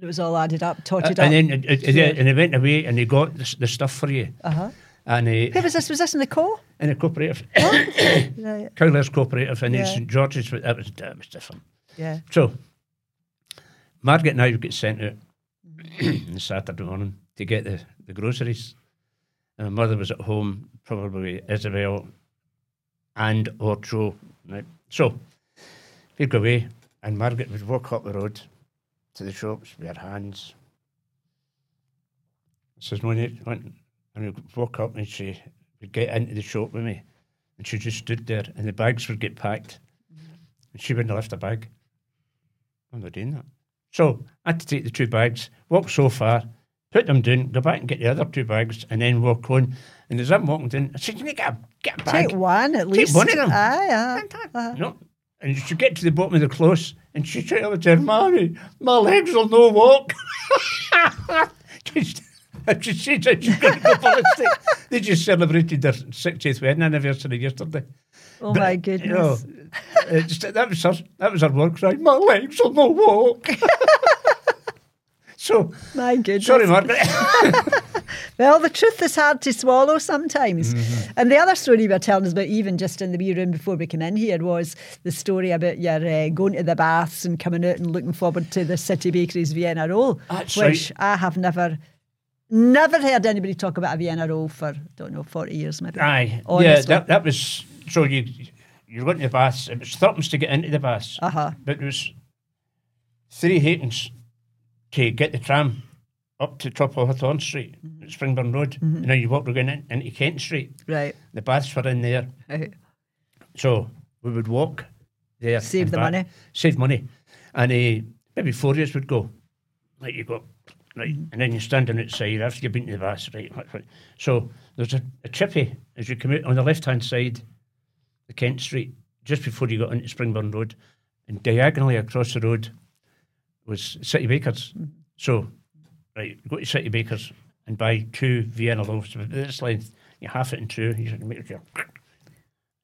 It was all added up, totted Uh, up. and then it, it, Yeah. and they went away and they got the, the stuff for you. uh huh. And uh, Who was this? Was this in the co? in the cooperative, Right. Cowlairs cooperative, and Yeah. in St George's, that was, that was different. Yeah. So, Margaret and I would get sent out. on Saturday morning to get the, the groceries. And my mother was at home, probably Isabel and or Joe. Right? So we'd go away, and Margaret would walk up the road to the shops with her hands. Says, no need, and we'd walk up and she would get into the shop with me. And she just stood there, and the bags would get packed. And she wouldn't lift a bag. I'm not doing that. So I had to take the two bags, walk so far, put them down, go back and get the other two bags, and then walk on. And as I'm walking down, I said, You need to get a, get a bag. Take one at Take least. one of them. Aye, aye. No. And she get to the bottom of the close, and she tried to tell Mommy, my legs will no walk. And she said that she's going to go for a stick. They just celebrated their 60th wedding anniversary yesterday. Oh my goodness. You know, that was her, that was her work cry. My legs will no walk. so, My goodness. sorry, Margaret. Well, the truth is hard to swallow sometimes. Mm-hmm. And the other story you were telling us about, even just in the wee room before we came in here, was the story about your uh, going to the baths and coming out and looking forward to the City Bakeries Vienna roll, That's which I have never, never heard anybody talk about a Vienna roll for, I don't know, 40 years maybe. Aye, yeah, that, that was so you you're going to the baths. It was threepence to get into the baths, Uh-huh. but there was three halfpence to get the tram up to top of Hawthorn Street, Mm-hmm. Springburn Road, and then you walk again in, into Kent Street. Right. The baths were in there, right. so we would walk there, Save the back. money. save money, and uh, maybe four years would go. Like you go, right, Mm-hmm. and then you're standing outside after you've been to the baths, right? So there's a, a chippy as you come out on the left hand side, the Kent Street, just before you got into Springburn Road, and diagonally across the road was City Bakers. Mm-hmm. So, right, go to City Bakers and buy two Vienna loaves of this length. You half it in two. You should make it.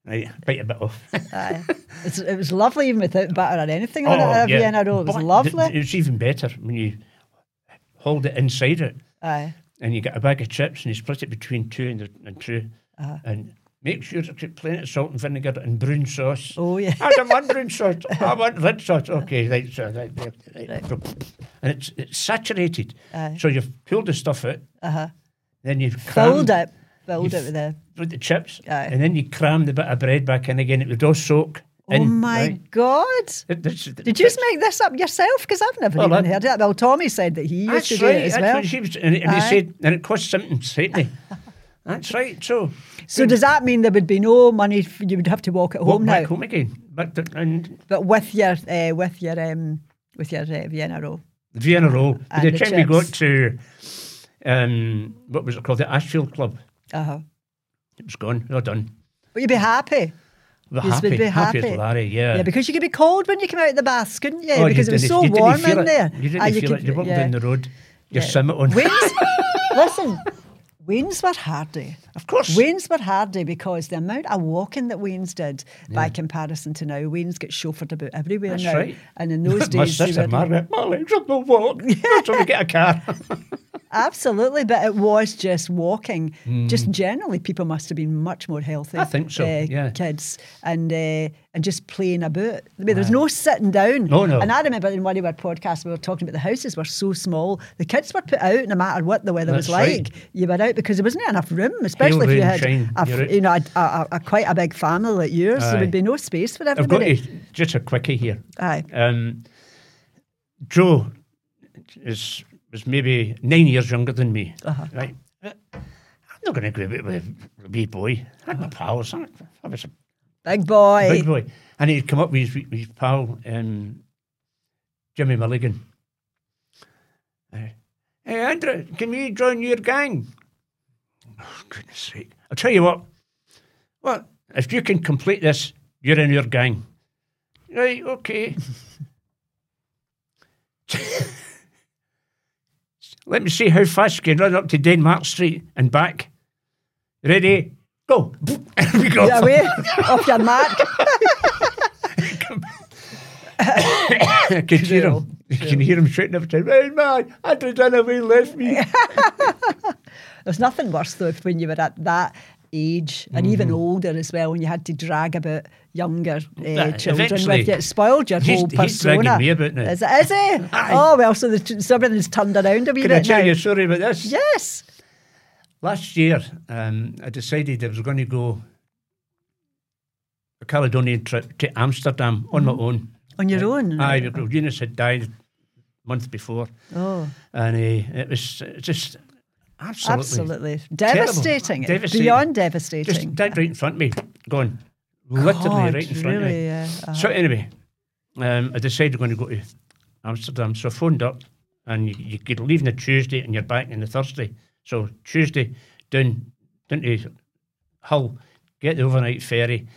Right, bite a bit off. Aye. It's, it was lovely even without butter or anything on it. Oh, A yeah. Vienna roll. It was But lovely. th- It's even better when you hold it inside it Aye. and you get a bag of chips and you split it between two and, the, and 2 Uh-huh. and make sure to put plenty of salt and vinegar and brown sauce. Oh, yeah. I don't want brown sauce. I want red sauce. Okay, right, so right, right, right. Right. And it's it's saturated. Aye. So you've pulled the stuff out, Uh-huh. then you've Filled crammed it. Filled it with the. with the chips, Aye. and then you cram the bit of bread back in again. It would all soak. Oh my right? God. It- Did you just make this up yourself? Because I've never Well, even I- heard it. Well, Tommy said that he used to do right. it as well. was, and, and he said, and it costs something, certainly. That's right. So, So does that mean there would be no money? You would have to walk at walk home back now, home again. But and but with your uh, with your um, with your uh, Vienna roll. the Vienna roll. By the the time we got to um, what was it called, the Ashfield Club, Uh huh. it was gone. All done. But you'd be happy. Yous happy, would be happy happy. as Larry. Yeah. Yeah, because you could be cold when you come out of the baths, couldn't you? Oh, you because it was so you warm in it. there. You didn't Ah, feel could- it. You're walking yeah. down the road. You're Yeah. summer on. weans, listen, weans were hardy. Of course. weans were hardy because the amount of walking that weans did by comparison to now, weans get chauffeured about everywhere That's now. right. And in those days, they sister Margaret, my legs not walk. So we get a car. absolutely, but it was just walking. Just generally, people must have been much more healthy. I think so, uh, yeah. kids and uh, and just playing about. I mean, there was no sitting down. No, no. And I remember in one of our podcasts, we were talking about the houses were so small. The kids were put out no matter what the weather was That's right. like. You were out because there wasn't enough room, especially if you had shine, a, you know a, a, a, quite a big family like yours. There would be no space for I've got everybody. to, just a quickie here. Aye. Um, Joe is was maybe nine years younger than me. Uh-huh. Right. I'm not going to agree with a wee boy. I had my pals. I I was a Big boy. big boy. And he'd come up with his, with his pal, um, Jimmy Mulligan. Uh, hey, Andrew, can you join your gang? Oh, goodness sake. I'll tell you what. Well, if you can complete this, you're in your gang. Right, okay. Let me see how fast you can run up to Denmark Street and back. Ready? Go. we go. Away off your mark. I can hear him. You can hear him shouting every time. Hey man, Andrew Dunaway left me. There's nothing worse though if when you were at that age and even older as well when you had to drag about younger uh, children with you. It spoiled your He's- whole he's dragging persona. me about now. Is, it, is he? Oh, well, so the, t- something's turned around a wee Can I bit tell now. you a story about this? Yes. Last year, um, I decided I was going to go a Caledonian trip to Amsterdam on my own. On your own? Aye, because Eunice had died a month before, Oh, and uh, it was uh, just absolutely, absolutely. Devastating. Devastating. Beyond just devastating. died right in front of me, gone literally God, right in front of me. yeah. Uh, So anyway, um, I decided I'm going to go to Amsterdam. So I phoned up, and you, you could leave on the Tuesday, and you're back on the Thursday. So Tuesday down down to Hull, get the overnight ferry.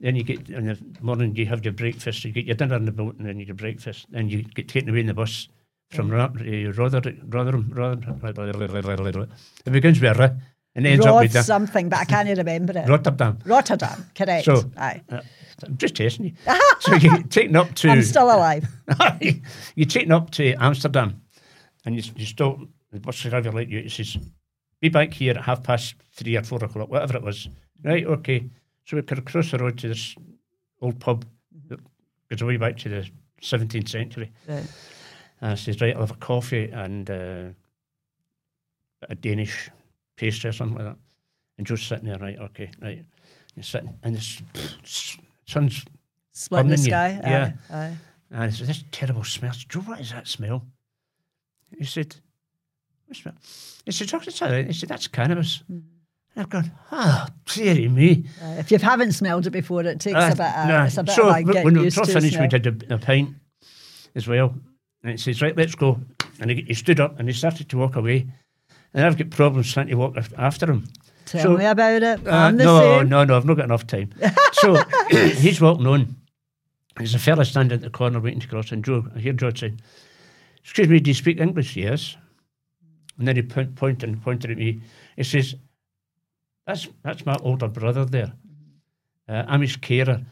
Then you get in the morning, you have your breakfast. You get your dinner on the boat, and then you get breakfast. Then you get taken away in the bus from Rotherham. It begins with R, and ends up with the something, but I can't remember it. Rotterdam. Rotterdam, correct. So- Aye. Uh, I'm just testing you. so you get taken up to I'm still alive. you're taken up to Amsterdam and you, you stop, the bus driver like you, it says, be back here at half past three or four o'clock, whatever it was. Right, okay. So we could across the road to this old pub that goes way back to the 17th century. Right. And I says, right, I'll have a coffee and uh, a Danish pastry or something like that. And Joe's sitting there, right, okay, right. You're sitting, and this sun's Split in the Burning you, sky. yeah. Aye. Aye. and I said, this terrible smell. Said, Joe, what is that smell? He said, what smell? He said, oh, it's all right. He said, that's cannabis. Mm. And I've gone, oh, dearie me. Aye. If you haven't smelled it before, it takes Uh, a bit. Uh, nah. It's a bit so of like when getting we used to. finished, we did a, a pint as well. And he says, right, let's go. And he, he stood up and he started to walk away. And I've got problems trying to walk after him. Tell so- me about it. Uh, no, same. no, no, I've not got enough time. so he's walking on. There's a fella standing at the corner waiting to cross, and Joe, I hear Joe saying, Excuse me, do you speak English? Yes. And then he point, pointed and pointed at me. He says, That's that's my older brother there. Uh, I'm his carer.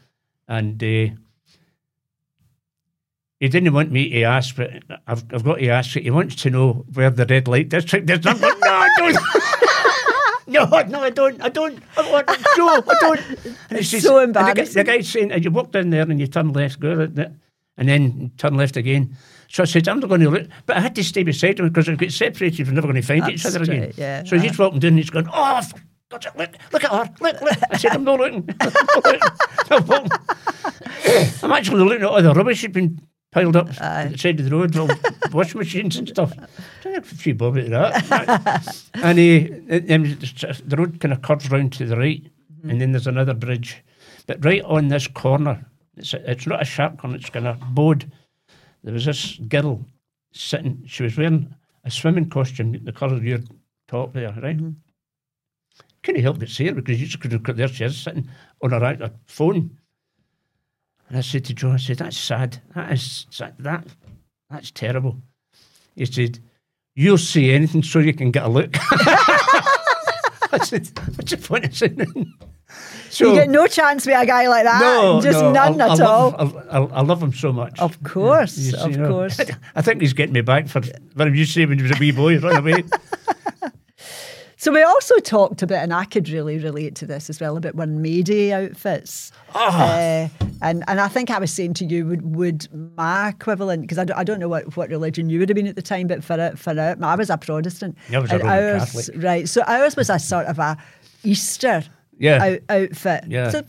And uh, he didn't want me to ask, but I've, I've got to ask it. He wants to know where the red light district is. I'm going, No, I don't. No, no, I don't. I don't. I want Joe. I don't. And It's says- so and the guy- embarrassing. The guy's saying, "You walk down there and you turn left, go right there, and then turn left again." So I said, "I'm not going to look," but I had to stay beside him because if we get separated, we're never going to find each That's other again. yeah. So he's walking down, and he's going, "Oh, God's look, look at her, look, look." I said, "I'm not looking. I'm, not looking. I'm, actually looking at all the rubbish had been." Piled up Aye. at the side of the road, all washing machines and stuff. A few bob at that. and he, the road kind of curves round to the right, mm-hmm. and then there's another bridge. But right on this corner, it's, a, it's not a sharp corner, it's kind of bowed. There was this girl sitting, she was wearing a swimming costume, the colour of your top there, right? Mm-hmm. Couldn't help but see her because you just couldn't, there she is sitting on her, her phone. And I said to John, I said, that's sad. That is sad. That, that's terrible. He said, you'll see anything so you can get a look. I said, what's the point of saying? So, you get no chance with a guy like that. no, just no, none I, I at love, all. I, I, I love him so much. Of course, You of know, course. I think he's getting me back for what you say when he was a wee boy, run away. So we also talked about, and I could really relate to this as well, about when Mayday outfits. Uh, and and I think I was saying to you, would would my equivalent, because I don't, I don't know what, what religion you would have been at the time, but for it, for it, I was a Protestant. I was a Roman ours, Catholic. Right. So ours was a sort of a Easter Yeah. out, outfit. Yeah. So,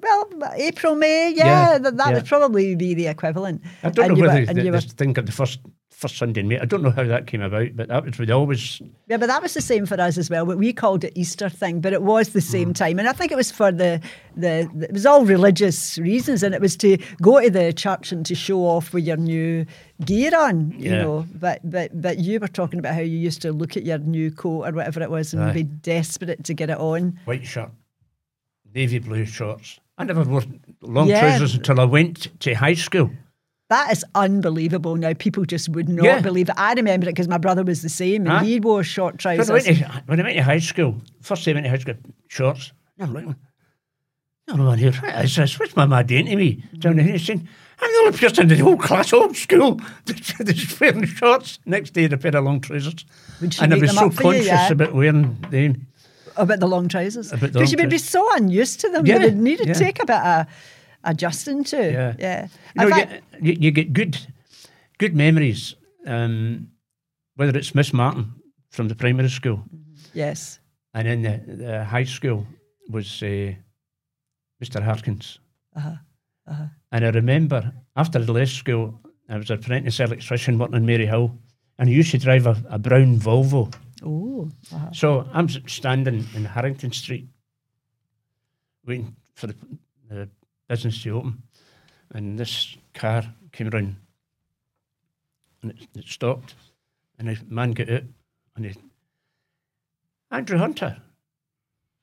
well, April, May, yeah, Yeah, that, that yeah. would probably be the equivalent. I don't And know were- whether were- this thing of the first first Sunday in May. I don't know how that came about, but that was we always Yeah, but that was the same for us as well. But we called it Easter thing, but it was the Mm. same time, and I think it was for the, the the it was all religious reasons, and it was to go to the church and to show off with your new gear on, you Yeah. know. But but but you were talking about how you used to look at your new coat or whatever it was and Aye. be desperate to get it on. white shirt, navy blue shorts. I never wore long Yeah. trousers until I went to high school. That is unbelievable. Now people just would not Yeah. believe it. I remember it because my brother was the same, and Huh? he wore short When I, trousers. went to, when I went to high school, first day I went to high school, shorts. I'm looking, no one here. What is this? What's my mad doing to me? Mm. Down the he's saying, I'm the only person in the whole class, old school, that's wearing shorts. Next day, I pair of long trousers. And I was so for you, conscious yeah? about wearing them. About the long trousers. Because you would be so unused to them. Yeah, you would need to take a bit of adjusting to. Yeah. Yeah. You, know, fact- you, you, you get good, good memories. Um, whether it's Miss Martin from the primary school, yes. and then the, the high school was uh, Mr. Harkins. Uh-huh. Uh-huh. And I remember after I left school, I was an apprentice electrician working in Maryhill, and I used to drive a, a brown Volvo. Oh. Uh-huh. So I'm standing in Harrington Street, waiting for the, the business to open, and this car came around, and it, it stopped, and the man got out, and he, Andrew Hunter.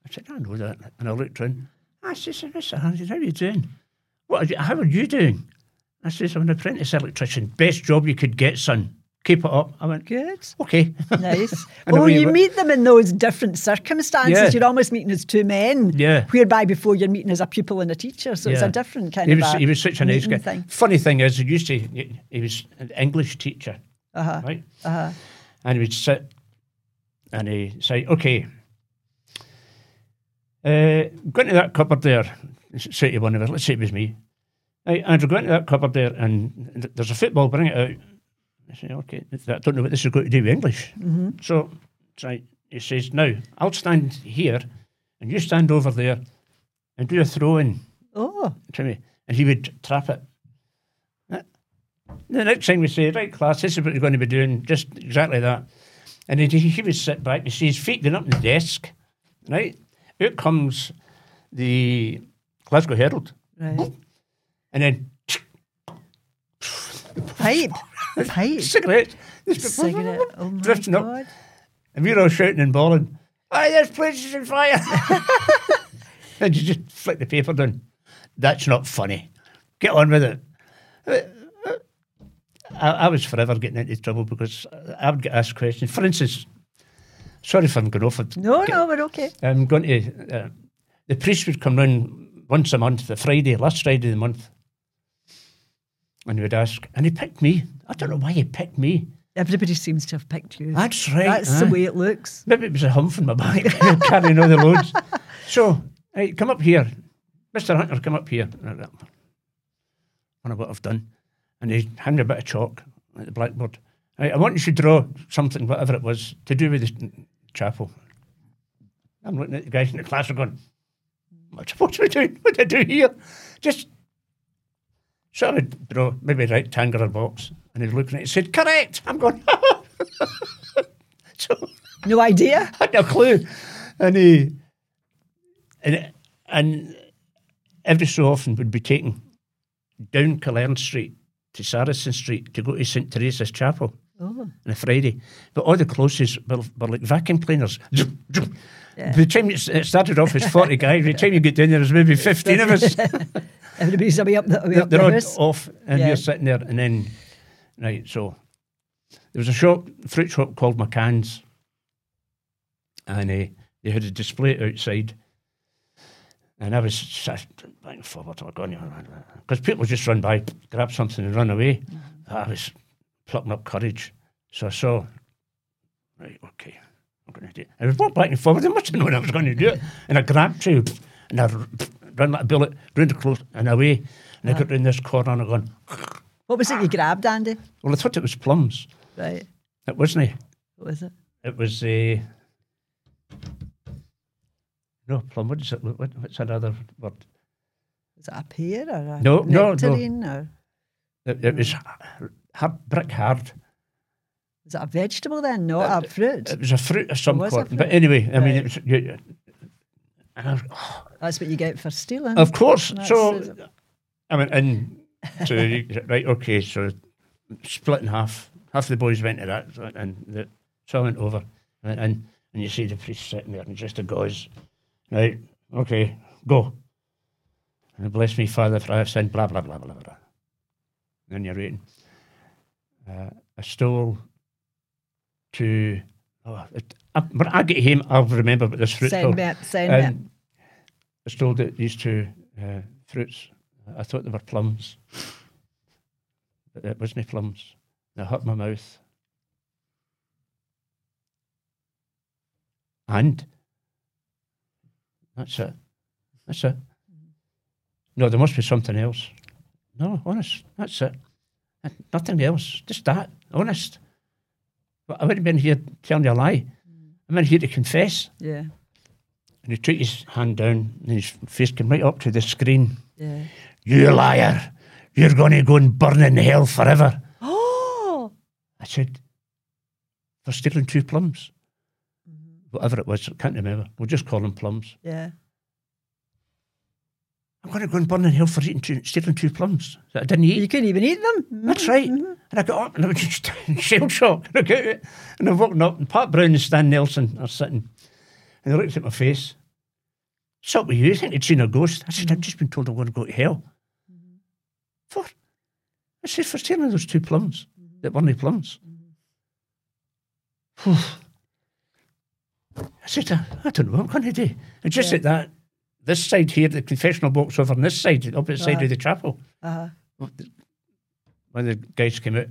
I said, I know that, and I looked around. I said, Mr. Hunter, how are you doing? What? Are you, how are you doing? I said, I'm an apprentice electrician. Best job you could get, son. Keep it up. I went, Good. okay. Nice. Well, when you meet them in those different circumstances, Yeah. you're almost meeting as two men. Yeah. Whereby before you're meeting as a pupil and a teacher. So it's a different kind he of was a he was such a nice guy. thing. Funny thing is, he used to he, was an English teacher, Uh-huh. right? Uh-huh. And he would sit and he'd say, "Okay, uh, go into that cupboard there." Say to one of us, let's say it was me. Hey, Andrew, go into that cupboard there, and th- there's a football. Bring it out. I say, "Okay." I don't know what this is going to do with English. Mm-hmm. So, right, he says, "Now I'll stand here, and you stand over there, and do a throw in." Oh. to me, and he would trap it. The next thing we say, right, class, this is what you're going to be doing, just exactly that. And he, he would sit back and see his feet going up on the desk, right? Out comes the Glasgow Herald, Right. and then Pipe. Pipe. cigarettes, Cigarette. Oh my drifting up. And we're all shouting and bawling, "Aye, this place is on fire!" and you just flick the paper down. That's not funny. Get on with it. I, I was forever getting into trouble because I would get asked questions. For instance, sorry if I'm going off. it. No, no, we're okay. I'm going to. Uh, the priest would come round once a month, the Friday, last Friday of the month, and he would ask, and he picked me. I don't know why he picked me. Everybody seems to have picked you. That's right. That's the way it looks. Maybe it was a hump in my back, carrying all the loads. So, hey, come up here. Mr. Hunter, come up here. I wonder what I've done. And he handed me a bit of chalk at the blackboard. I want you to draw something, whatever it was, to do with the chapel. I'm looking at the guys in the class and going, what's supposed to be doing? What did I do here? Just so I would draw maybe a rectangular box. And he was looking at it and said, correct. I'm going, so No idea. had no clue. And he, and, and every so often would be taken down Killearn Street to Saracen Street to go to St Teresa's Chapel Oh. on a Friday. But all the closest were, were like vacuum cleaners. Yeah. By the time it started off as 40 guys, by the time you get down there, there's maybe 15 of us. Everybody's away up the, they're up the they're all off, and Yeah. you're sitting there, and then, right, so there was a shop, fruit shop called McCann's, and uh, they had a display outside, and I was sat back and forward, because people just run by, grab something and run away. I was plucking up courage, so I saw, right, okay, I'm going to do it. I was walking back and forward, I must have known I was going to do it, and I grabbed two, and I ran like a bullet, round the close and away, and I got round this corner and I gone, What was it you grabbed, Andy? well, I thought it was plums. Right. It wasn't. Eh? What was it? It was a. no, plum. What is it? What, what's another word? Was it a pear or a No, no, no. or It, it was hard, brick hard. Was it a vegetable then, not uh, a fruit? Uh, it was a fruit of some oh, was sort. But anyway, I mean, it was. You, and I was, oh, That's what you get for stealing. of course. So I mean, in to right. Okay, so split in half. Half the boys went to that, and the, so I went over. Went in, and you see the priest sitting there, and just a gauze. Right. Okay. Go. And bless me, Father, for I have sinned. Blah blah blah blah blah. Then you're reading. Uh, I stole to. Oh, it, I, when I get home, I'll remember what this fruit Send called. me it, send me it. Um, I stole the, these two uh, fruits. I thought they were plums. But it wasn't plums. They hurt my mouth. And That's it. That's it. No, there must be something else. No, honest. That's it. Nothing else. Just that. Honest. But I wouldn't have been here telling you a lie. Mm. I'm in here to confess. Yeah. And he took his hand down and his face came right up to the screen. Yeah. You liar. You're going to go and burn in hell forever. Oh. I said, for stealing two plums. Mm-hmm. Whatever it was, I can't remember. We'll just call them plums. Yeah. I'm going to go and burn in hell for eating two, stealing two plums that I didn't eat. You couldn't even eat them. That's right. Mm-hmm. And I got up and I was just in shell shock. And I got out and I'm walking up and Pat Brown and Stan Nelson are sitting. And they looked at my face. What's up with you? You think you'd seen a ghost? I said, I've just been told I'm going to go to hell. Mm-hmm. For? I said, for stealing those two plums mm-hmm. that weren't plums. Phew. I said, I, I don't know what I'm going to do. And just Yeah. at that, this side here, the confessional box over on this side, the opposite side Uh-huh. of the chapel, Uh-huh. when the guys came out.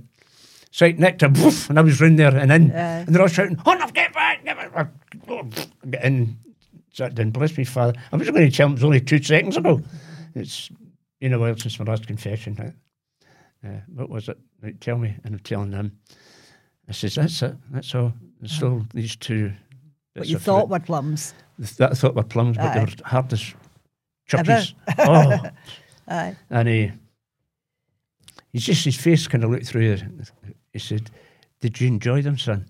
So I nicked a woof, and I was round there and in, Yeah. and they're all shouting, "Hunter, get back!" Get back. I- oh, Get in. Sat down. Bless me, Father. I was going to tell him it was only two seconds ago. It's been a while since my last confession. Uh, uh, what was it? Tell me, and I'm telling them. I says, "That's it. That's all. There's still these two. What you thought were plums. That I thought were plums, but they Aye. were hard as Ever. chuckies. oh, Aye. and he, he's just his face kind of looked through it. He said, "Did you enjoy them, son?"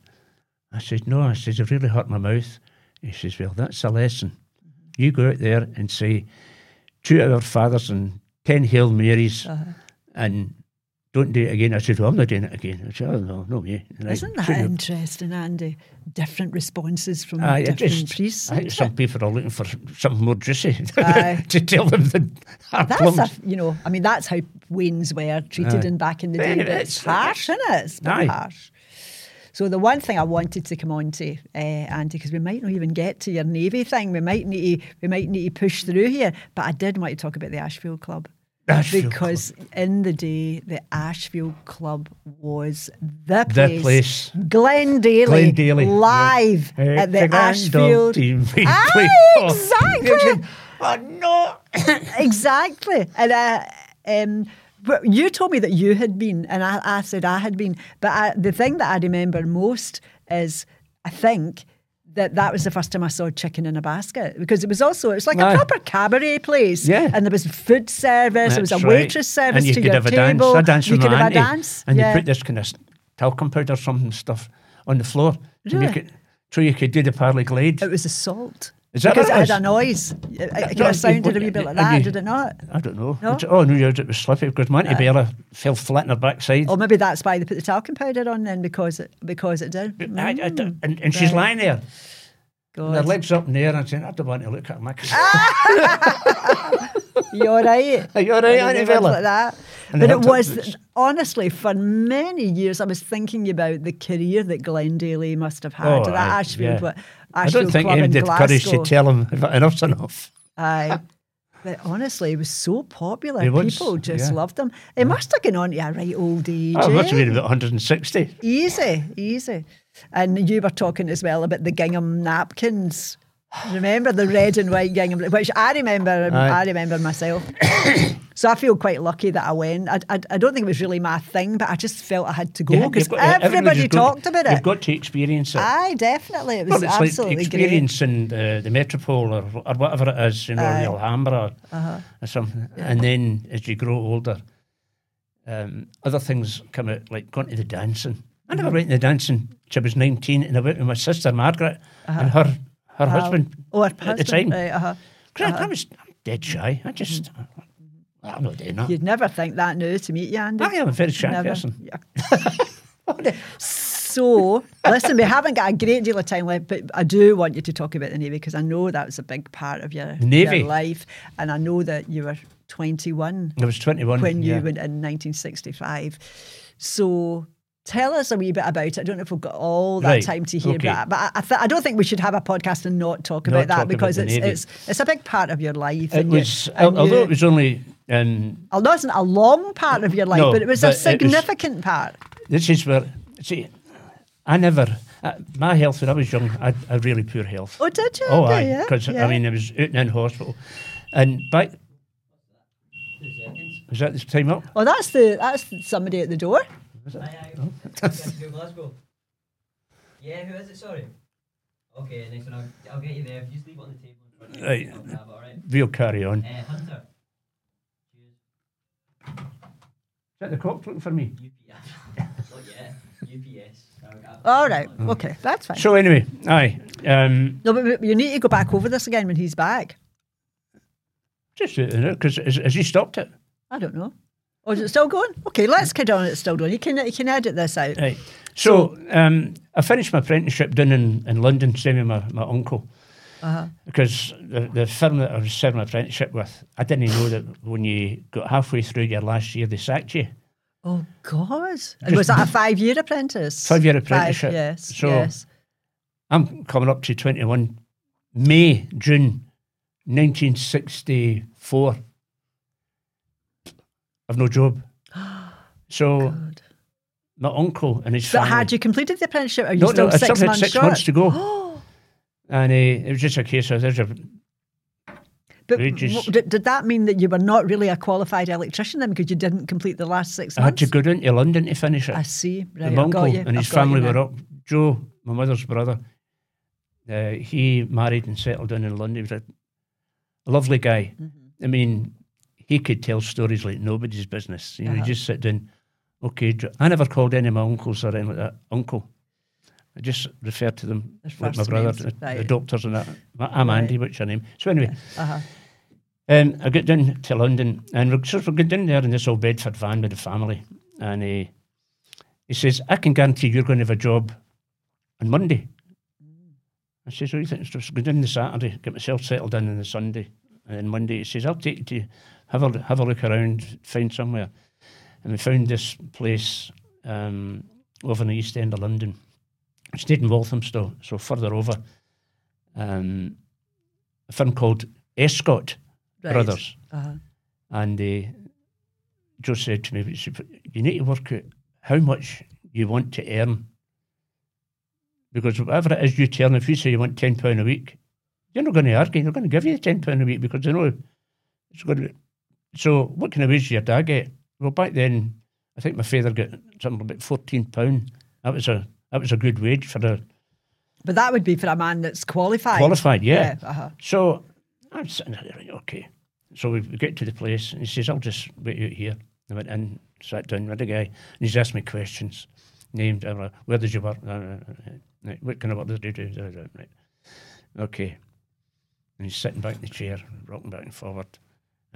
I said, "No." I said, "It really hurt my mouth." He says, "Well, that's a lesson. You go out there and say two Our Fathers and ten Hail Marys, Uh-huh. and don't do it again." I said, "Well, I'm not doing it again." I said, "Oh no, no me." Right, Isn't that interesting, Andy? Different responses from Aye, different just, priests. I think some people are looking for something more juicy to tell them than That's a, you know, I mean, that's how weans were treated Aye. in back in the day. But it's it's- harsh, isn't it? It's very harsh. So the one thing I wanted to come on to, uh, Andy, because we might not even get to your navy thing, we might need to, we might need to push through here. But I did want to talk about the Ashfield Club. Ashfield because in the day, the Ashfield Club was the place. The place. Glen Daly, Glen Daly, live Hey, at the big ass dog Ashfield. team. Aye, oh, exactly. Oh no! exactly. And uh, um, but you told me that you had been, and I, I said I had been. But I, the thing that I remember most is, I think. That, that was the first time I saw chicken in a basket because it was also it was like Aye. a proper cabaret place Yeah. and there was food service there was a That's right. waitress service and you to could your have a table dance. A dance you could have a dance and yeah. you put this kind of talcum powder or something stuff on the floor to Really? make it so you could do the Palais Glide. it was the salt Is that because it it had a noise it, it kind of sounded a wee bit like that you- did it not I don't know. No? Oh, no, yours it was slippy because my auntie Bella fell flat in her backside. or maybe that's why they put the talcum powder on then because it because it did I- I don't- mm. and, and she's lying there. God. Her legs up in the air and saying, I don't want to look at her. Ah! You're right. you all right, Auntie Bella? Like that. And But it was honestly for many years. I was thinking about the career that Glen Daly must have had. Oh, that Ashfield, yeah. but I don't think anyone did courage to tell him enough's enough. Aye. But honestly, it was so popular. Was, People just yeah. loved him. It must have gone on to a right old age. Oh, it must have been about 160. Easy, easy. And you were talking as well about the gingham napkins. Remember the red and white gingham, which I remember. Aye. I remember myself. so I feel quite lucky that I went. I, I, I don't think it was really my thing, but I just felt I had to go because you've everybody talked about it. You've got to experience it. Aye, definitely. It was well, like absolutely great. experiencing uh, the Metropole or, or whatever it is, you know, Aye. the Alhambra Uh-huh. or something. And then as you grow older, um, other things come out, like going to the dancing. I never went to the dancing till I was 19 and I went with my sister Margaret and her her Uh-huh. husband Oh, her at the husband, time. right, uh-huh. 'Cause I, I was I'm dead shy. I just, I'm not doing that. You'd never think that now to meet you, Andy. I am a very shy Never. person. Yeah. so, listen, we haven't got a great deal of time left, but I do want you to talk about the Navy because I know that was a big part of your, Navy? your life. And I know that you were 21 I was 21. when you went in 1965. So, tell us a wee bit about it. I don't know if we've got all that Right, time to hear okay. about it, but I, I, th- I don't think we should have a podcast and not talk Not about that talk because the it's, it's it's a big part of your life. It you- was, and although you- it was only, um, although it's not a long part of your life, No, but it was a but was- significant part. this is where, see, I never, uh, my health when I was young, I had really poor health. Oh, did you? Oh, Okay, aye, yeah, because yeah. I mean, I was out and in hospital, and back. Is that the time up? Oh, that's the that's somebody at the door. Aye, aye. Get to go Glasgow. Yeah, who is it? Sorry. Okay, next one. I'll, I'll get you there. If you just leave it on the table in front of you. Right. I'll grab it, alright? We'll carry on. Is Uh, Hunter. that the clock looking for me? UPS. Not yet. UPS. I'll grab it. All right. Mm. Okay, that's fine. So anyway, aye, um, No, but but you need to go back over this again when he's back. just because has, has he stopped it? I don't know. Oh, is it still going? Okay, let's carry on. It's still going. You can you can edit this out. Right. So, um, I finished my apprenticeship down in, in London, same with my, my uncle. Uh-huh. Because the, the firm that I was serving my apprenticeship with, I didn't know that when you got halfway through your last year, they sacked you. Oh God! And was that a five-year apprentice? Five-year Five, apprenticeship. yes. So- yes. I'm coming up to 21, May, June 1964. I've no job. So God. my uncle and his But family. had you completed the apprenticeship? Are you no, still no, I six had months six short? months to go. and uh, it was just a case of there's a But w- did, did that mean that you were not really a qualified electrician then because you didn't complete the last six months? I had to go down to London to finish it. I see. Right, my I've uncle and his I've got you family were up. Joe, my mother's brother, uh, he married and settled down in London. He was a lovely guy. Mm-hmm. I mean, he could tell stories like nobody's business. You know, Uh-huh. you just sit down. Okay, I never called any of my uncles or anything like that. Uncle. I just referred to them like my brother, names, the, the doctors and that. I'm Right. Andy, what's your name? So anyway, Uh-huh. um, I got down to London and we're, so we're going down there in this old Bedford van with the family. And uh, he says, I can guarantee you're going to have a job on Monday. I says, what do you think? So go down the Saturday, get myself settled in on the Sunday. And then Monday he says, I'll take you to have a, have a look around, find somewhere. And we found this place um, over in the east end of London. I stayed in Walthamstow, so further over. Um, a firm called Escott Right. Brothers. Uh-huh. And uh, Joe said to me, you need to work out how much you want to earn. Because whatever it is you them, if you say you want £10 a week, you're not going to argue. They're going to give you £10 a week because they know it's going to be. So, what kind of wage did your dad get? Well, back then, I think my father got something about £14. That was a that was a good wage for a But that would be for a man that's qualified. qualified, yeah. uh-huh. So I'm sitting there, right, okay. So we get to the place, and he says, I'll just wait out here. I went in, sat down with the guy, and he's asked me questions. Named, uh, where did you work? Uh, uh, what kind of work did you do? Right. Okay. And he's sitting back in the chair, rocking back and forward.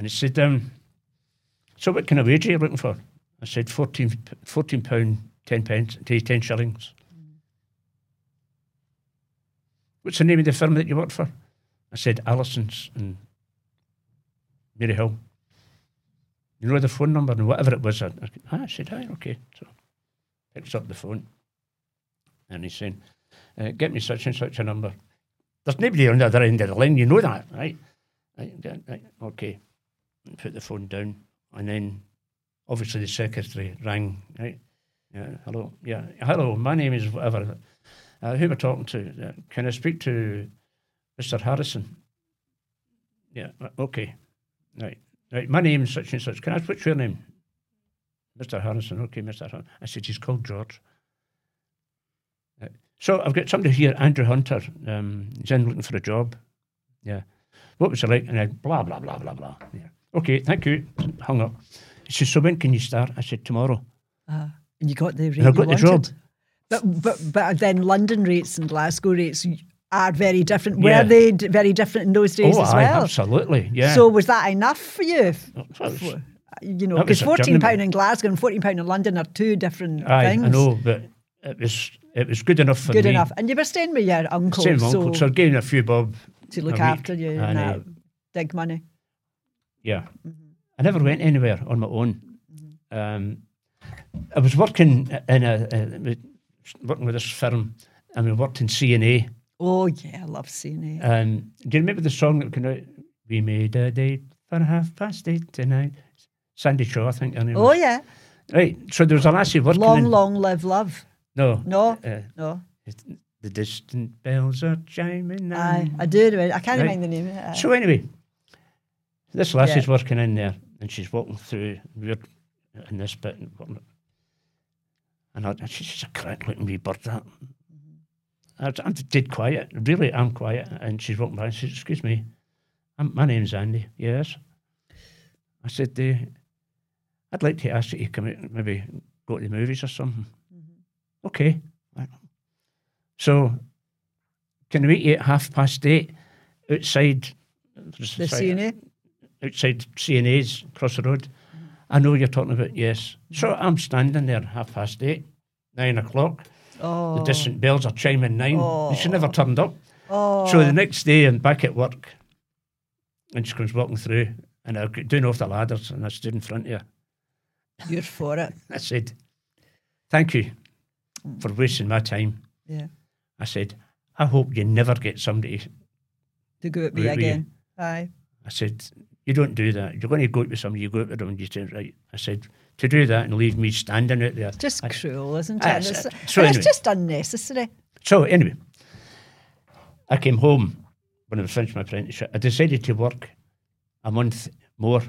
And he said, um, so what kind of wage are you looking for? I said, 14, 14 pound, 10 pence, 10 shillings. What's the name of the firm that you work for? I said, Allison's in Maryhill. You know the phone number and whatever it was. I, I, ah, said, hi, okay. So picks up the phone and he's saying, uh, get me such and such a number. There's nobody on the other end of the line, you know that, right? Right, right, right, Put the phone down and then obviously the secretary rang, right? Yeah, hello, yeah, hello, my name is whatever. Uh, who am I talking to? Uh, can I speak to Mr. Harrison? Yeah, okay. Right, right. My name's such and such. Can I put your name? Mr. Harrison. Okay, Mr. Harrison. I said, he's called George. So I've got somebody here, Andrew Hunter. Um, he's in looking for a job. Yeah. What was it like? And I, blah, blah, blah, blah, blah. Yeah. Okay, thank you. Hung up. He said, so when can you start? I said, tomorrow. Uh-huh. And you got the rate And I got the job. But, but, but then London rates and Glasgow rates are very different. Yeah. Were they d- very different in those days oh, as aye, well? absolutely. Yeah. So was that enough for you? Was- You know, because fourteen pound in Glasgow and fourteen pound in London are two different aye, things. I know, but it was it was good enough for me. Good me. enough. And you were staying with your uncle, Same so uncle, so getting a few bob to look after you and, and, uh, that dig money. Yeah. Mm-hmm. I never went anywhere on my own. Um, I was working in a, a with- working with this firm, and we worked in C&A. Oh yeah, I love it. And do you remember the song that came out? We made a date for half past eight tonight. Sandie Shaw, I think. name oh yeah, Right. So there was a lassie working. long, in, long live love. No. No, Uh, no. The distant bells are chiming now. Aye, I do. remember- I can't Right. remember the name of it. So anyway, this lassie's Yeah. working in there, and she's walking through. We're in this bit, and, and I, she's just a crack looking wee bird. That I, I'm dead quiet. Really, I'm quiet. And she's walking by. and She says, "Excuse me, I'm, my name's Andy. Yes." I said, "I'd like to ask you to come out, and maybe go to the movies or something." Mm-hmm. Okay. So, can we meet you at half past eight outside The C&A. Outside C&A's across the road. I know you're talking about, yes. So I'm standing there half past eight, nine o'clock. Oh. The distant bells are chiming nine. And she never turned up. Oh. So the next day I'm back at work and she comes walking through and I'm doing off the ladders and I stood in front of her. You're for it. I said, Thank you for wasting my time. Yeah. I said, I hope you never get somebody. To go at me again. Aye. I said, You don't do that. You're going to go out with somebody, you go out with them and you say, Right. I said, To do that and leave me standing out there. Just I- cruel, isn't it? And it's, so it's anyway. just unnecessary. So anyway, I came home when I finished my apprenticeship. I decided to work a month more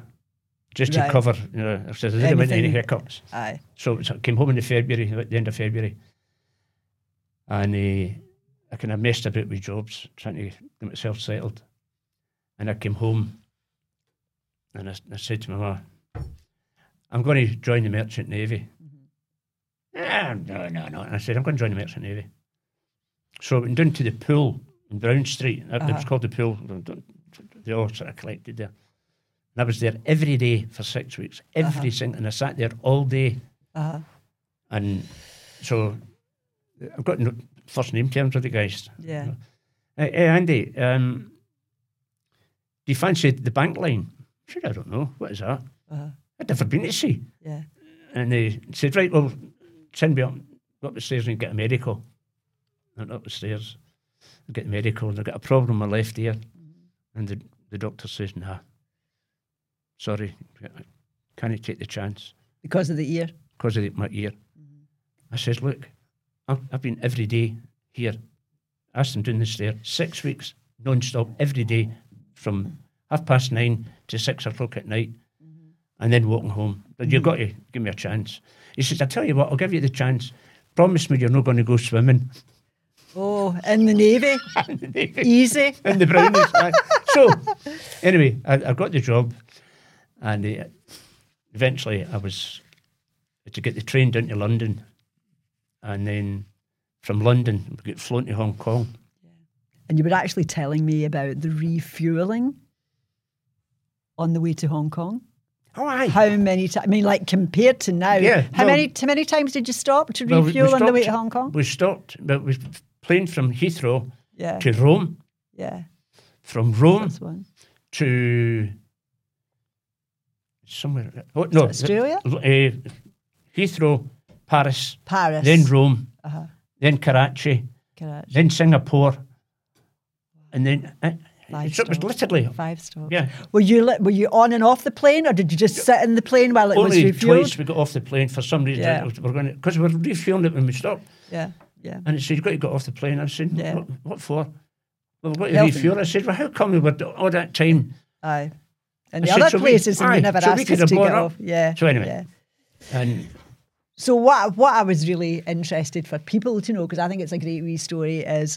just Right. to cover, you know, if there's any, any hiccups. Aye. So, so I came home in the February, at the end of February, and uh, I kind of messed about with jobs, trying to get myself settled. And I came home, and I, I said to my mum, "I'm going to join the Merchant Navy." Ah, no, no, no. And I said, "I'm going to join the Merchant Navy." So I went down to the pool in Brown Street. It was Uh-huh. called the pool. They all sort of collected there. And I was there every day for six weeks, every single, and I sat there all day. Uh-huh. And so I've got no first name terms with the guys. Yeah. Hey, hey Andy, um, do you fancy the bank line? Said, I don't know. What is that? Uh-huh. I'd never been to sea. Yeah. And they said, right, well, send me up, go up the stairs and get a medical. I went up the stairs, I get the medical, and I got a problem with my left ear. And the, the doctor says, nah, sorry, can't take the chance Because of the ear. because of my ear. I says, look, I've, I've been every day here. Them down the stair, six weeks non-stop, every day from half past nine to six o'clock at night, and then walking home. But you've got to give me a chance. He says, I tell you what, I'll give you the chance. Promise me you're not going to go swimming. Oh, in the Navy. Easy. in the brownies. so, anyway, I, I got the job, and uh, eventually I was to get the train down to London, and then from London we got flown to Hong Kong. And you were actually telling me about the refueling on the way to Hong Kong. Oh, aye. How many times? I mean, like compared to now, Yeah, how well- many? How many times did you stop to Well, we- we refuel on the way to Hong Kong? We stopped, but we plane from Heathrow Yeah, to Rome, yeah, from Rome to somewhere. Oh, no, Australia? Uh, Heathrow, Paris, Paris, then Rome, uh-huh. then Karachi, Karachi. then Singapore, and then uh, Five so it was stops. literally Five stops. yeah. Were you li- were you on and off the plane, or did you just sit in the plane while it was Only refueled? twice we got off the plane for some reason. Yeah. We're going because we were refueling it when we stopped, Yeah, yeah. and it said you've got to get off the plane. I said, Yeah. what, what for? Well, we've got to Health- refuel. I said, well, how come we were all that time? Aye. And I the said, other so we- places, and aye, you never so asked us to bought get up. off. Yeah. So anyway. yeah. And So what what I was really interested for people to know, because I think it's a great wee story, is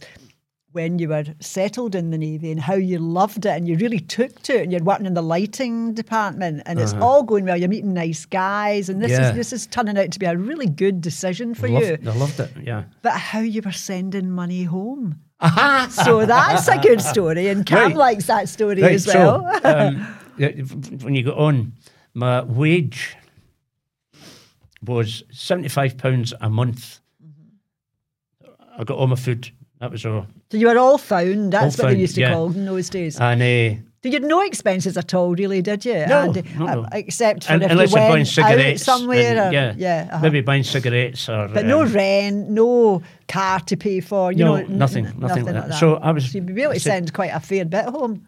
when you were settled in the Navy and how you loved it and you really took to it and you're working in the lighting department and it's all going well, you're meeting nice guys and this Uh-huh. Yeah. is this is turning out to be a really good decision for loved, you. I loved it. Yeah. But how you were sending money home. so that's a good story and Cam Right. likes that story Right, as well. so um, when you got on, my wage was seventy-five pounds a month. I got all my food. That was all, so you were all found, that's All what they used to yeah. call them in those days. and uh, Did you had no expenses at all, really, did you? No, Andy? no, no. Uh, except for and, if unless you went buying cigarettes, out somewhere. and, or, yeah, yeah uh-huh. maybe buying cigarettes or. But no um, rent, no car to pay for. You No, know, nothing, n- nothing like that. So I was- So you'd be able to send quite a fair bit home.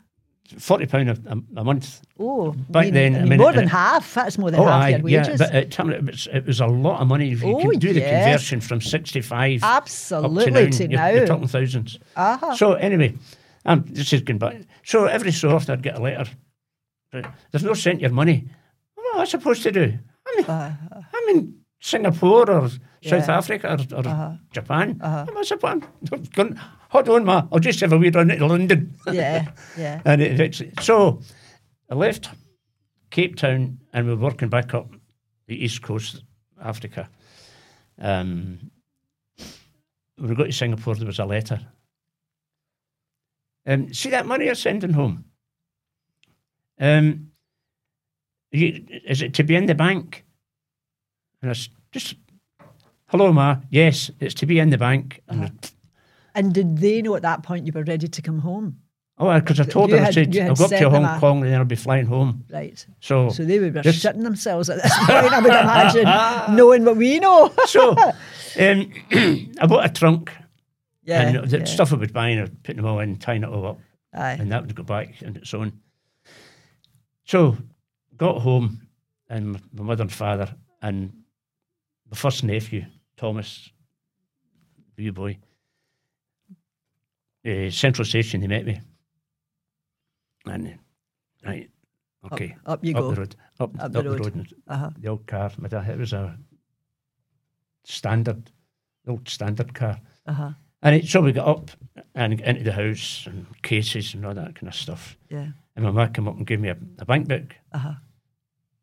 Forty pound a, a, month. Oh, Back mean- then, I mean, mean, more it- than half. That's more than Oh, half aye, your yeah, wages. but at time, it was, it was a lot of money. If you Oh, could do the yes. conversion from sixty-five Absolutely to to, now. now, you're, you're talking 1000s Uh-huh. So anyway, um, this is going back. So every so often I'd get a letter. But There's no sent your money. What am I supposed to do? I'm in, I'm in Singapore or South Uh-huh. Africa or, or Japan. Am I supposed I'm going, Hold on, ma. I'll just have a wee run into London. yeah, yeah. And it, it's, so I left Cape Town and we were working back up the east coast, Africa. Um, when we got to Singapore, there was a letter. Um, see that money you're sending home? Um, you, is it to be in the bank? And I just, hello, ma. Yes, it's to be in the bank. And I And did they know at that point you were ready to come home? Oh, because I told You I had- said, you had I'll go up to Hong a- Kong and then I'll be flying home. Right. So, So they would be This- shitting themselves at this point, I would imagine, knowing what we know. so um, I bought a trunk yeah. and the yeah. stuff I was buying, I was putting them all in, tying it all up, Aye. and that would go back on its own. So, got home, and my mother and father, and my first nephew, Thomas, wee boy, uh, Central Station, they met me. And, right, okay. up you up go. the road, up, Up up, the the road. road, Uh-huh. the old car. My dad, it was a standard, old standard car. Uh-huh. And it, so we got up and into the house and cases and all that kind of stuff. Yeah. And my mum came up and gave me a, a bank book, Uh-huh.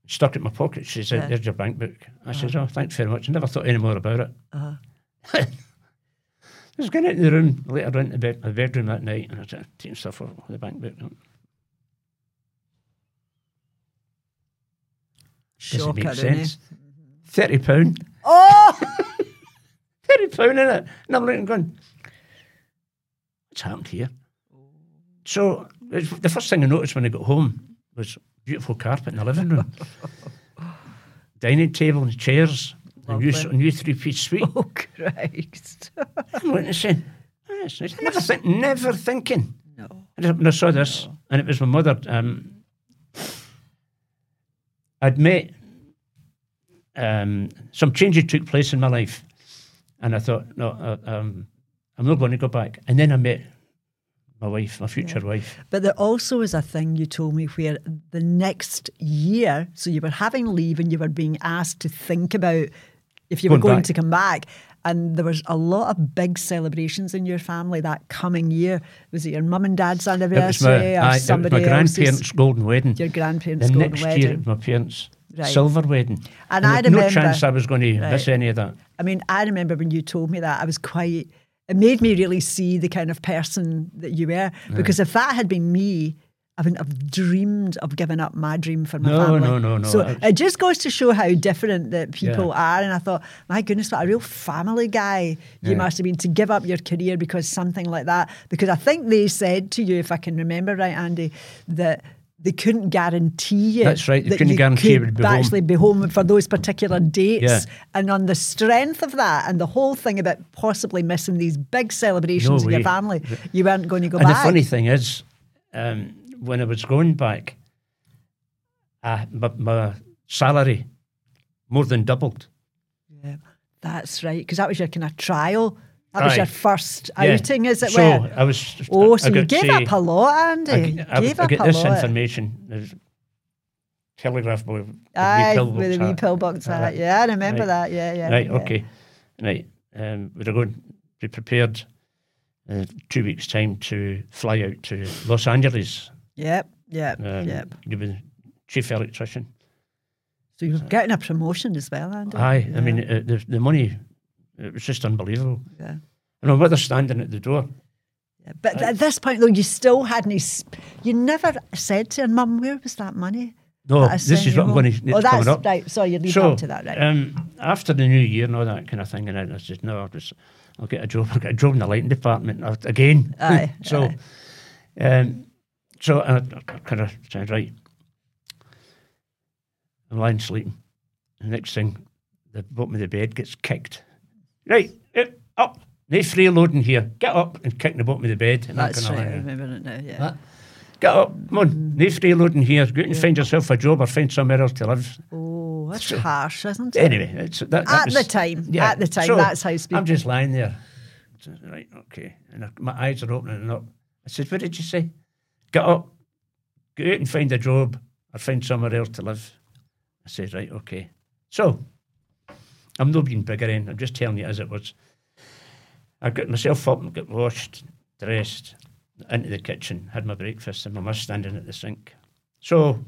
Stuck it in my pocket. She said. "There's your bank book." I said, "Oh, thanks very much." I never thought any more about it. Uh-huh. I was going into the room later into bed, my bedroom that night, and I was taking stuff off the bank book. Make isn't it? sense. Thirty pound. Oh! thirty pound in it. And I'm looking going, what's happened here? So the first thing I noticed when I got home was beautiful carpet in the living room, dining table and chairs, a new, a new three piece suite. oh, Christ. I'm looking and saying, "Oh, that's nice." never, think, never thinking. No. And I- when I saw this, and it was my mother. Um, I'd met um, some changes took place in my life, and I thought, no, uh, um, I'm not going to go back. And then I met my wife, my future wife. But there also is a thing you told me where the next year, so you were having leave and you were being asked to think about if you were Going going back. to come back. And there was a lot of big celebrations in your family that coming year. Was it your mum and dad's anniversary my, or was somebody my else's? grandparents' golden wedding. Your grandparents' the golden next wedding. year, my parents' Right. silver wedding. And I there's no chance I was going to miss any of that. I mean, I remember when you told me that, I was quite, it made me really see the kind of person that you were. Because if that had been me, I wouldn't have dreamed of giving up my dream for my No, family. no, no, no. So I- it just goes to show how different that people Yeah. are. And I thought, my goodness, what a real family guy you Yeah. must have been to give up your career because something like that. Because I think they said to you, if I can remember right, Andy, that they couldn't guarantee you. That's right, they that couldn't you guarantee you could would be home. actually be home for those particular dates. Yeah. And on the strength of that, and the whole thing about possibly missing these big celebrations No in your family, you weren't going to go And back. the funny thing is, um, when I was going back, I, my, my salary more than doubled. Yeah, that's right, because that was your kind of trial. That was Aye. your first Yeah. outing, as it so were. I was. Oh, I so you got gave to- up a lot, Andy. I, You I, gave I up get a this lot. information. There's telegraph boy. with Aye, with a wee hat. pillbox hat. Right. Yeah, I remember Right. that. Yeah, yeah. Right, yeah. okay. Right. Um, we're going to be prepared uh, two weeks' time to fly out to Los Angeles. Yep, yep, Um, yep. You've been chief electrician. So you're getting a promotion as well, Andy. Aye, Yeah, I mean, uh, the, the money, it was just unbelievable. yeah. And my mother standing at the door. Yeah, But at this point, though, you still hadn't. You never said to her, "Mum, where was that money?" No, that this is what I'm going to. Oh, that's up. right. Sorry, you're leading So, up to that, right? um, after the new year and all that kind of thing, and I said, no, I'll just, I'll get a job. I'll get a job in the lighting department uh, again. Aye, so, um, so I, I kind of said, right, I'm lying sleeping. The next thing, the bottom of the bed gets kicked. Right, up. No free loading here. Get up and kick the bottom of the bed. And that That's kind right. I remember it now. Yeah. that. Get up, come on. Mm-hmm. No freeloading here. Go out and find yourself a job or find somewhere else to live. Oh, that's So- harsh, isn't it? Anyway, it's, that, that At was- the time, Yeah. at the time, that's how speaking. I'm just lying there. So, uh, Right, okay. And I, my eyes are opening up. I said, What did you say? Get up, go out and find a job or find somewhere else to live. I said, Right, okay. So, I'm not being biggering. I'm just telling you as it was. I got myself up and got washed, dressed, into the kitchen, had my breakfast, and my mum standing at the sink. So,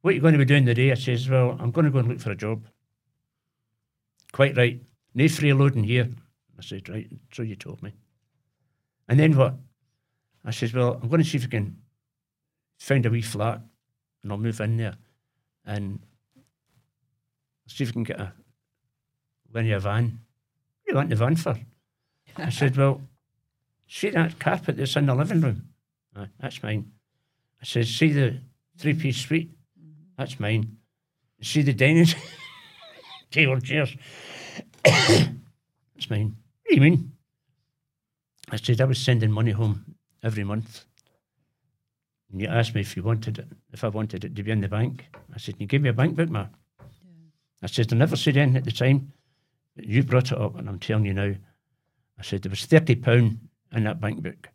what are you going to be doing today? I says, Well, I'm going to go and look for a job. Quite right. No freeloading here. I said, Right, so you told me. And then what? I says, Well, I'm going to see if I can find a wee flat and I'll move in there and see if I can get a win you a van. What do you want the van for? I said, Well, see that carpet that's in the living room? That's mine. I said, See the three piece suite? Mm-hmm. That's mine. See the dining table chairs? That's mine. What do you mean? I said, I was sending money home every month. And you asked me if you wanted it, if I wanted it to be in the bank. I said, Can you give me a bank book, ma? I said, I never said anything at the time. You brought it up, and I'm telling you now. I said, There was £30 in that bank book.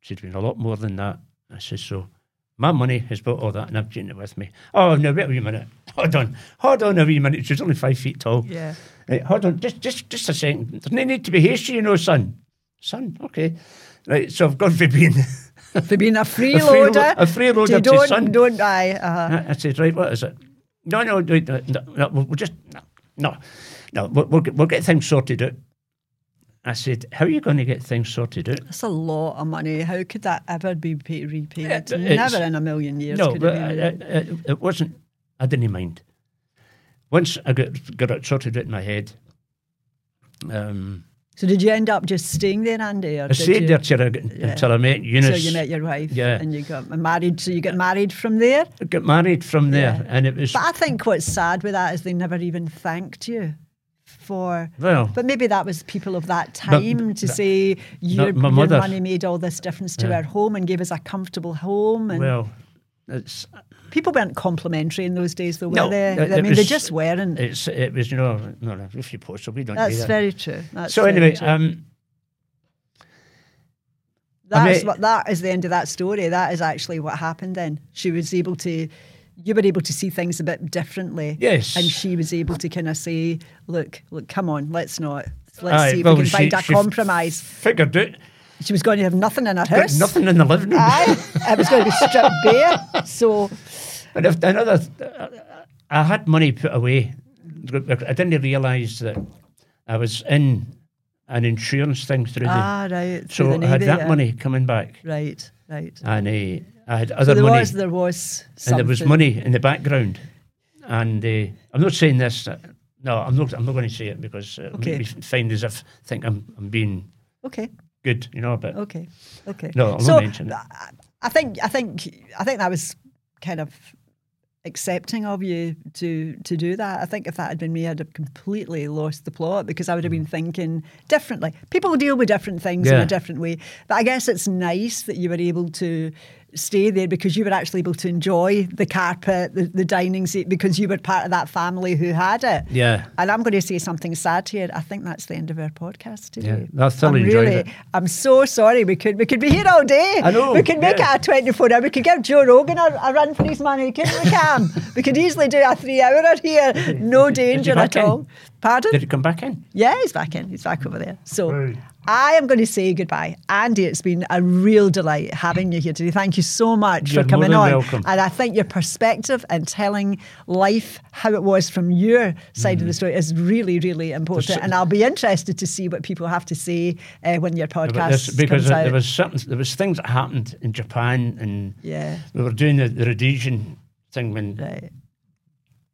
She'd been a lot more than that. I said, So my money has bought all that, and I've taken it with me. Oh, no, wait a wee minute. Hold on. Hold on a wee minute. She's only five feet tall. Yeah. Right, hold on, just just just a second. There's no need to be hasty, you know, son. Son, okay. Right, so I've gone for being For being a freelo- freeloader. a freeloader to don't, son. don't, aye, uh-huh. I I said, right, what is it? No, no, no, no, no, we'll just no, no, no. We'll, we'll get, we'll get things sorted out. I said, how are you going to get things sorted out? That's a lot of money. How could that ever be repaid? It's- Never in a million years no, could but it be. it, it, it wasn't. I didn't mind. Once I got got it sorted out in my head, um, so did you end up just staying there, Andy? Or I stayed you, there till I, Yeah. until I met Eunice. So you met your wife Yeah. and you got married. So you got married from there? I got married from there, Yeah. and it was But I think what's sad with that is they never even thanked you for. well. But maybe that was people of that time to but- say your, my your mother- money made all this difference to Yeah. our home and gave us a comfortable home. And Well, it's people weren't complimentary in those days, though, were No, they? it- I it mean, they just weren't. it's it was you know no no if you post so we don't do That's that. very true. That's so very anyway, true. um, That's mean- what that is the end of that story. That is actually what happened then. She was able to you were able to see things a bit differently. Yes. And she was able to kind of say, Look, look, come on, let's not let's aye, see if well, we can she- find a compromise. figured out She was going to have nothing in her got house. nothing in the living room. Aye. it was going to be stripped bare. So And if another, I had money put away. I didn't realise that I was in an insurance thing through Ah right. the. through So the I had that yeah. money coming back, Right, right. and uh, I had So other there money, was there was and there was money in the background. And uh, I'm not saying this. uh, no, I'm not. I'm not going to say it because uh, Okay. it'll me find as if I think I'm I'm being Okay. good, you know. But Okay. Okay. No, I'll not so mention it. I- I think I think I think that was kind of accepting of you to to do that. I think if that had been me, I'd have completely lost the plot because I would have been mm. thinking differently. People deal with different things in a different way. But I guess it's nice that you were able to stay there because you were actually able to enjoy the carpet, the, the dining seat, because you were part of that family who had it. yeah, And I'm going to say something sad here. I think that's the end of our podcast today. Yeah, I thoroughly I'm really, it. I'm so sorry. We could we could be here all day. I know, We could make yeah. it a 24 hour. We could give Joe Rogan a, a run for his money, couldn't we, Cam? we could easily do a three hour here. No danger at in? all. Pardon? did he come back in? Yeah, he's back in. He's back over there. So Right. I am going to say goodbye. Andy, it's been a real delight having you here today. Thank you so much You're for coming on. welcome. And I think your perspective and telling life how it was from your side of the story is really, really important. Mm-hmm. There's- And I'll be interested to see what people have to say uh, when your podcast this, because comes uh, out. there was something, there was things that happened in Japan, and yeah, we were doing the, the Rhodesian thing when right.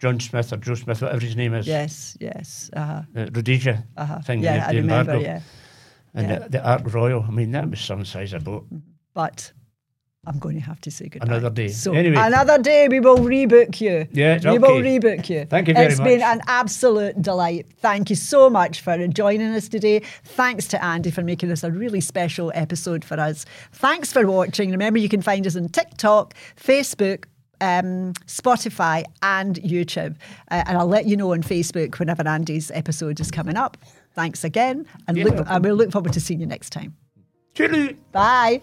John Smith or Joe Smith, whatever his name is, Yes, yes. Uh-huh. the Rhodesia Uh-huh. thing, Yeah, the, I the remember. embargo, Yeah. And yeah. the, the Ark Royal. I mean, that was some size of boat. But I'm going to have to say goodbye. Another day. So Anyway. another day we will rebook you. Yeah, it's we will rebook you. Thank you very It's been an absolute delight. Thank you so much for joining us today. Thanks to Andy for making this a really special episode for us. Thanks for watching. Remember, you can find us on TikTok, Facebook. Um, Spotify and YouTube, Uh, and I'll let you know on Facebook whenever Andy's episode is coming up. Thanks again, and, Yeah, look, and we'll look forward to seeing you next time. Toodaloo. Bye.